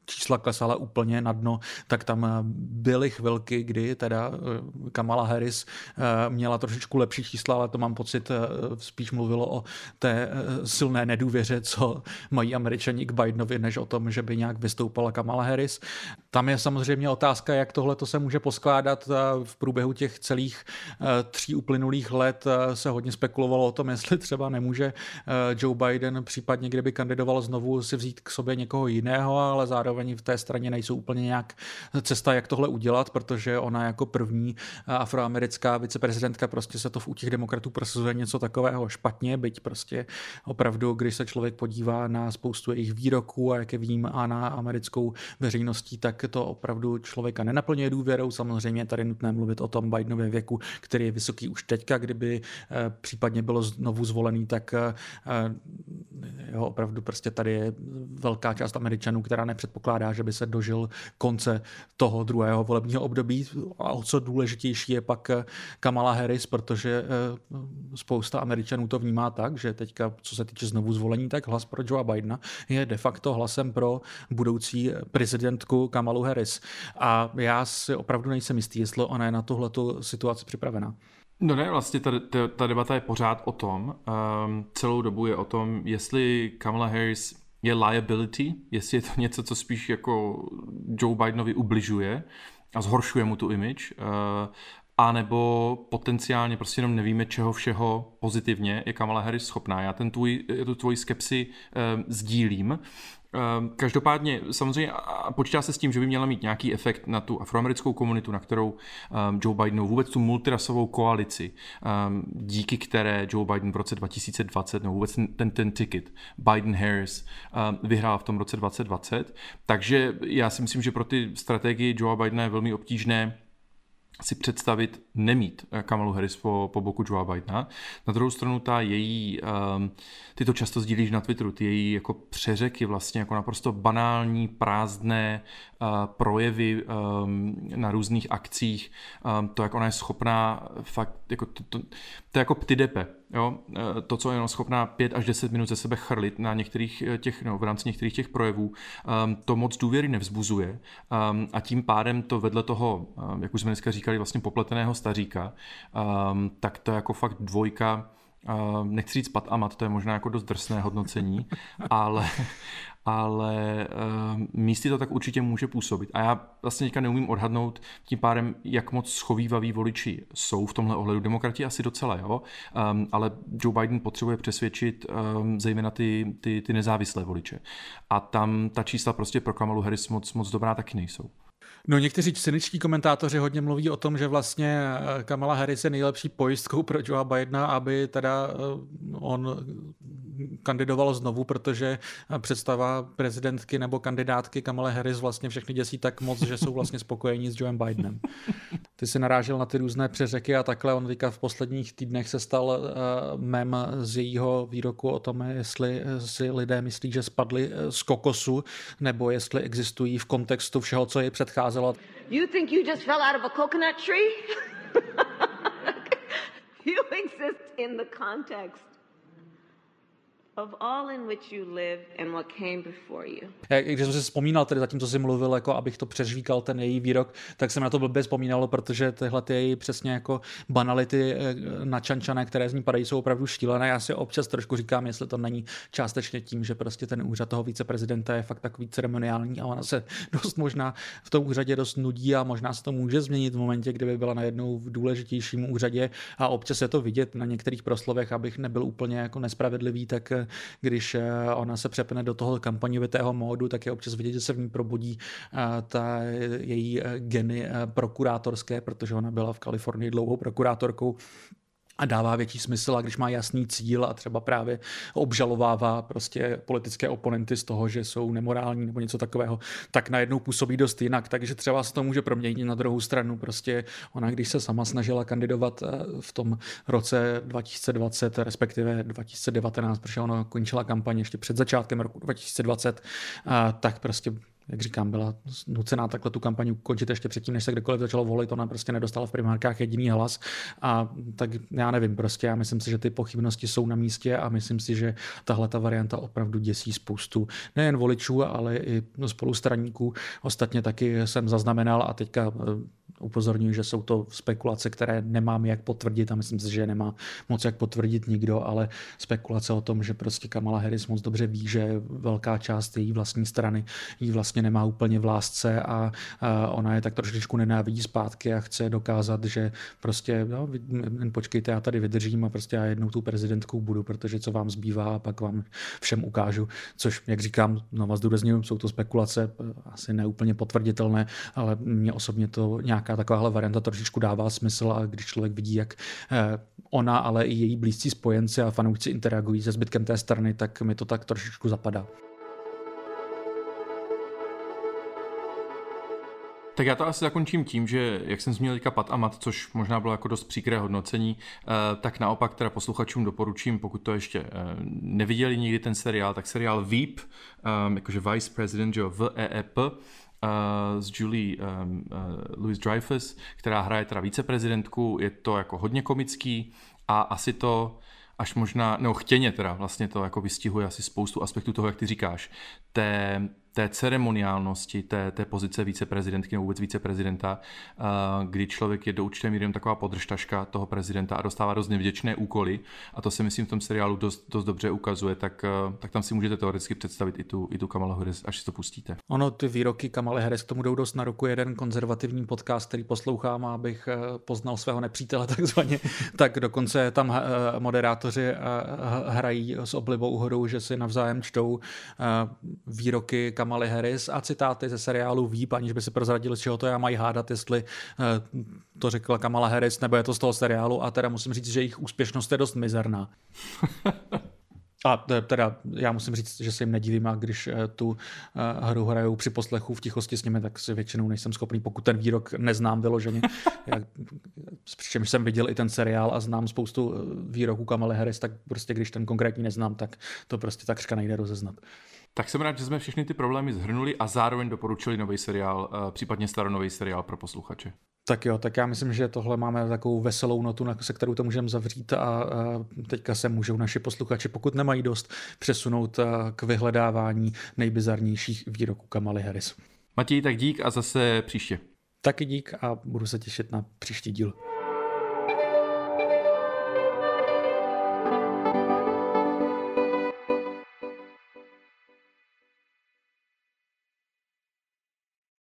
čísla klesala úplně na dno, tak tam eh, byly chvilky, kdy teda eh, Kamala Harris eh, měla trošičku lepší čísla, ale to mám pocit spíš mluvilo o té silné nedůvěře, co mají američani k Bidenovi, než o tom, že by nějak vystoupala Kamala Harris. Tam je samozřejmě otázka, jak tohle to se může poskládat v průběhu těch celých tří uplynulých let se hodně spekulovalo o tom, jestli třeba nemůže Joe Biden případně, kdyby kandidoval znovu si vzít k sobě někoho jiného, ale zároveň zároveň v té straně nejsou úplně nějak cesta, jak tohle udělat, protože ona jako první afroamerická viceprezidentka prostě se to u těch demokratů prosazuje něco takového špatně, byť prostě opravdu, když se člověk podívá na spoustu jejich výroků a jak je vnímá na americkou veřejností, tak to opravdu člověka nenaplňuje důvěrou. Samozřejmě tady nutné mluvit o tom Bidenově věku, který je vysoký už teďka, kdyby eh, případně bylo znovu zvolený, tak eh, jo, opravdu prostě tady je velká část Američanů, která nepředpokládá předpokládá, že by se dožil konce toho druhého volebního období. A o co důležitější je pak eh, Kamala Harris, protože eh, spousta Američanů to vnímá tak, že teďka, co se týče znovu zvolení, tak hlas pro Joea Bidena je de facto hlasem pro budoucí prezidentku Kamalu Harris. A já si opravdu nejsem jistý, jestli ona je na tuhletu situaci připravená. No ne, vlastně ta, ta, ta debata je pořád o tom, um, celou dobu je o tom, jestli Kamala Harris je liability, jestli je to něco, co spíš jako Joe Bidenovi ubližuje a zhoršuje mu tu image, uh, a nebo potenciálně prostě jenom nevíme, čeho všeho pozitivně je Kamala Harris schopná. Já ten tvůj, tu tvoji skepsi uh, sdílím. Ehm, každopádně samozřejmě počítá se s tím, že by měla mít nějaký efekt na tu afroamerickou komunitu, na kterou um, Joe Biden, vůbec tu multirasovou koalici, um, díky které Joe Biden v roce 2020, nebo vůbec ten, ten ticket Biden-Harris vyhrál v tom roce 2020. Takže já si myslím, že pro ty strategii Joe Bidena je velmi obtížné si představit nemít eh, Kamalu Harris po, po boku Joe Bidena. Na druhou stranu ta její, um, ty to často sdílíš na Twitteru, ty její jako přeřeky vlastně jako naprosto banální, prázdné uh, projevy um, na různých akcích, um, to, jak ona je schopná fakt, jako to, to, to je jako ptydepe, jo? Uh, to, co je ona schopná pět až deset minut ze sebe chrlit na některých těch, no, v rámci některých těch projevů, um, to moc důvěry nevzbuzuje um, a tím pádem to vedle toho, um, jak už jsme dneska říkali, vlastně popleteného staříka, tak to je jako fakt dvojka, nechci říct pat a mat, to je možná jako dost drsné hodnocení, ale, ale uh, místy to tak určitě může působit. A já vlastně teďka neumím odhadnout tím pádem, jak moc schovývaví voliči jsou v tomhle ohledu. Demokrati asi docela, jo, um, ale Joe Biden potřebuje přesvědčit um, zejména ty, ty, ty nezávislé voliče. A tam ta čísla prostě pro Kamalu Harris moc, moc dobrá taky nejsou. No někteří cyničtí komentátoři hodně mluví o tom, že vlastně eh, Kamala Harris je nejlepší pojistkou pro Joea Bidena, aby teda eh, on kandidoval znovu, protože představa prezidentky nebo kandidátky Kamala Harris vlastně všechny děsí tak moc, že jsou vlastně spokojení s Joeem Bidenem. Ty si narážel na ty různé přeřeky a takhle. On teďka v posledních týdnech se stal mem z jejího výroku o tom, jestli si lidé myslí, že spadli z kokosu, nebo jestli existují v kontextu všeho, co You think you just fell out of a coconut tree? you exist in the context you. Když jsem si vzpomínal, tedy zatím, co jsi mluvil, jako abych to přežvíkal, ten její výrok, tak jsem na to blbě vzpomínalo, protože tyhle ty její přesně jako banality eh, načančané, které z ní padají, jsou opravdu šílené. Já si občas trošku říkám, jestli to není částečně tím, že prostě ten úřad toho viceprezidenta je fakt takový ceremoniální a ona se dost možná v tom úřadě dost nudí a možná se to může změnit v momentě, kdyby byla najednou v důležitějším úřadě a občas je to vidět na některých proslovech, abych nebyl úplně jako nespravedlivý, tak eh, když eh, ona se přepne do toho kampaňovitého módu, tak je občas vidět, že se v ní probudí eh, ta její eh, geny prokurátorské, protože ona byla v Kalifornii dlouhou prokurátorkou a dává větší smysl a když má jasný cíl a třeba právě obžalovává prostě politické oponenty z toho, že jsou nemorální nebo něco takového, tak najednou působí dost jinak, takže třeba se to může proměnit na druhou stranu. Prostě ona, když se sama snažila kandidovat eh, v tom roce 2020, respektive 2019, protože ona končila kampaně ještě před začátkem roku 2020, eh, tak prostě jak říkám, byla nucená takhle tu kampaň ukončit ještě předtím, než se kdekoliv začalo volit, ona prostě nedostala v primárkách jediný hlas a tak já nevím, prostě já myslím si, že ty pochybnosti jsou na místě a myslím si, že tahle ta varianta opravdu děsí spoustu nejen voličů, ale i spolustraníků. Ostatně taky jsem zaznamenal a teďka upozorňuji, že jsou to spekulace, které nemám jak potvrdit a myslím si, že nemá moc jak potvrdit nikdo, ale spekulace o tom, že prostě Kamala Harris moc dobře ví, že velká část její vlastní strany jí vlastně nemá úplně v lásce a, ona je tak trošičku nenávidí zpátky a chce dokázat, že prostě no, počkejte, já tady vydržím a prostě já jednou tu prezidentkou budu, protože co vám zbývá a pak vám všem ukážu, což, jak říkám, no vás zdůraznuju, jsou to spekulace, asi neúplně potvrditelné, ale mě osobně to nějak nějaká takováhle varianta trošičku dává smysl a když člověk vidí, jak eh, ona, ale i její blízcí spojenci a fanoušci interagují se zbytkem té strany, tak mi to tak trošičku zapadá. Tak já to asi zakončím tím, že jak jsem zmínil teďka Pat a Mat, což možná bylo jako dost příkré hodnocení, eh, tak naopak teda posluchačům doporučím, pokud to ještě eh, neviděli nikdy ten seriál, tak seriál Veep, jakože Vice President, že VEEP, uh, s Julie um, uh, Louis Dreyfus, která hraje teda viceprezidentku, je to jako hodně komický a asi to až možná, no chtěně teda, vlastně to jako vystihuje asi spoustu aspektů toho, jak ty říkáš, té té ceremoniálnosti, té, té pozice viceprezidentky nebo vůbec viceprezidenta, kdy člověk je do určité míry taková podržtaška toho prezidenta a dostává dost nevděčné úkoly a to se myslím v tom seriálu dost, dost dobře ukazuje, tak, tak tam si můžete teoreticky představit i tu, i tu Kamala Harris, až si to pustíte. Ono, ty výroky Kamaly Harris k tomu jdou dost na ruku. Jeden konzervativní podcast, který poslouchám, abych poznal svého nepřítele takzvaně, tak dokonce tam moderátoři hrají s oblibou hodou, že si navzájem čtou výroky Kamaly Harris a citáty ze seriálu Víp, aniž by si prozradili, z čeho to já mají hádat, jestli to řekla Kamala Harris, nebo je to z toho seriálu a teda musím říct, že jejich úspěšnost je dost mizerná. A teda já musím říct, že se jim nedivím, a když eh, tu eh, hru hrajou při poslechu v tichosti s nimi, tak si většinou nejsem schopný, pokud ten výrok neznám vyloženě. Já, přičemž jsem viděl i ten seriál a znám spoustu eh, výroků Kamaly Harris, tak prostě když ten konkrétní neznám, tak to prostě takřka nejde rozeznat. Tak jsem rád, že jsme všechny ty problémy zhrnuli a zároveň doporučili nový seriál, případně staronový seriál pro posluchače. Tak jo, tak já myslím, že tohle máme takovou veselou notu, se kterou to můžeme zavřít a, teďka se můžou naši posluchači, pokud nemají dost, přesunout k vyhledávání nejbizarnějších výroků Kamaly Harris. Matěj, tak dík a zase příště. Taky dík a budu se těšit na příští díl.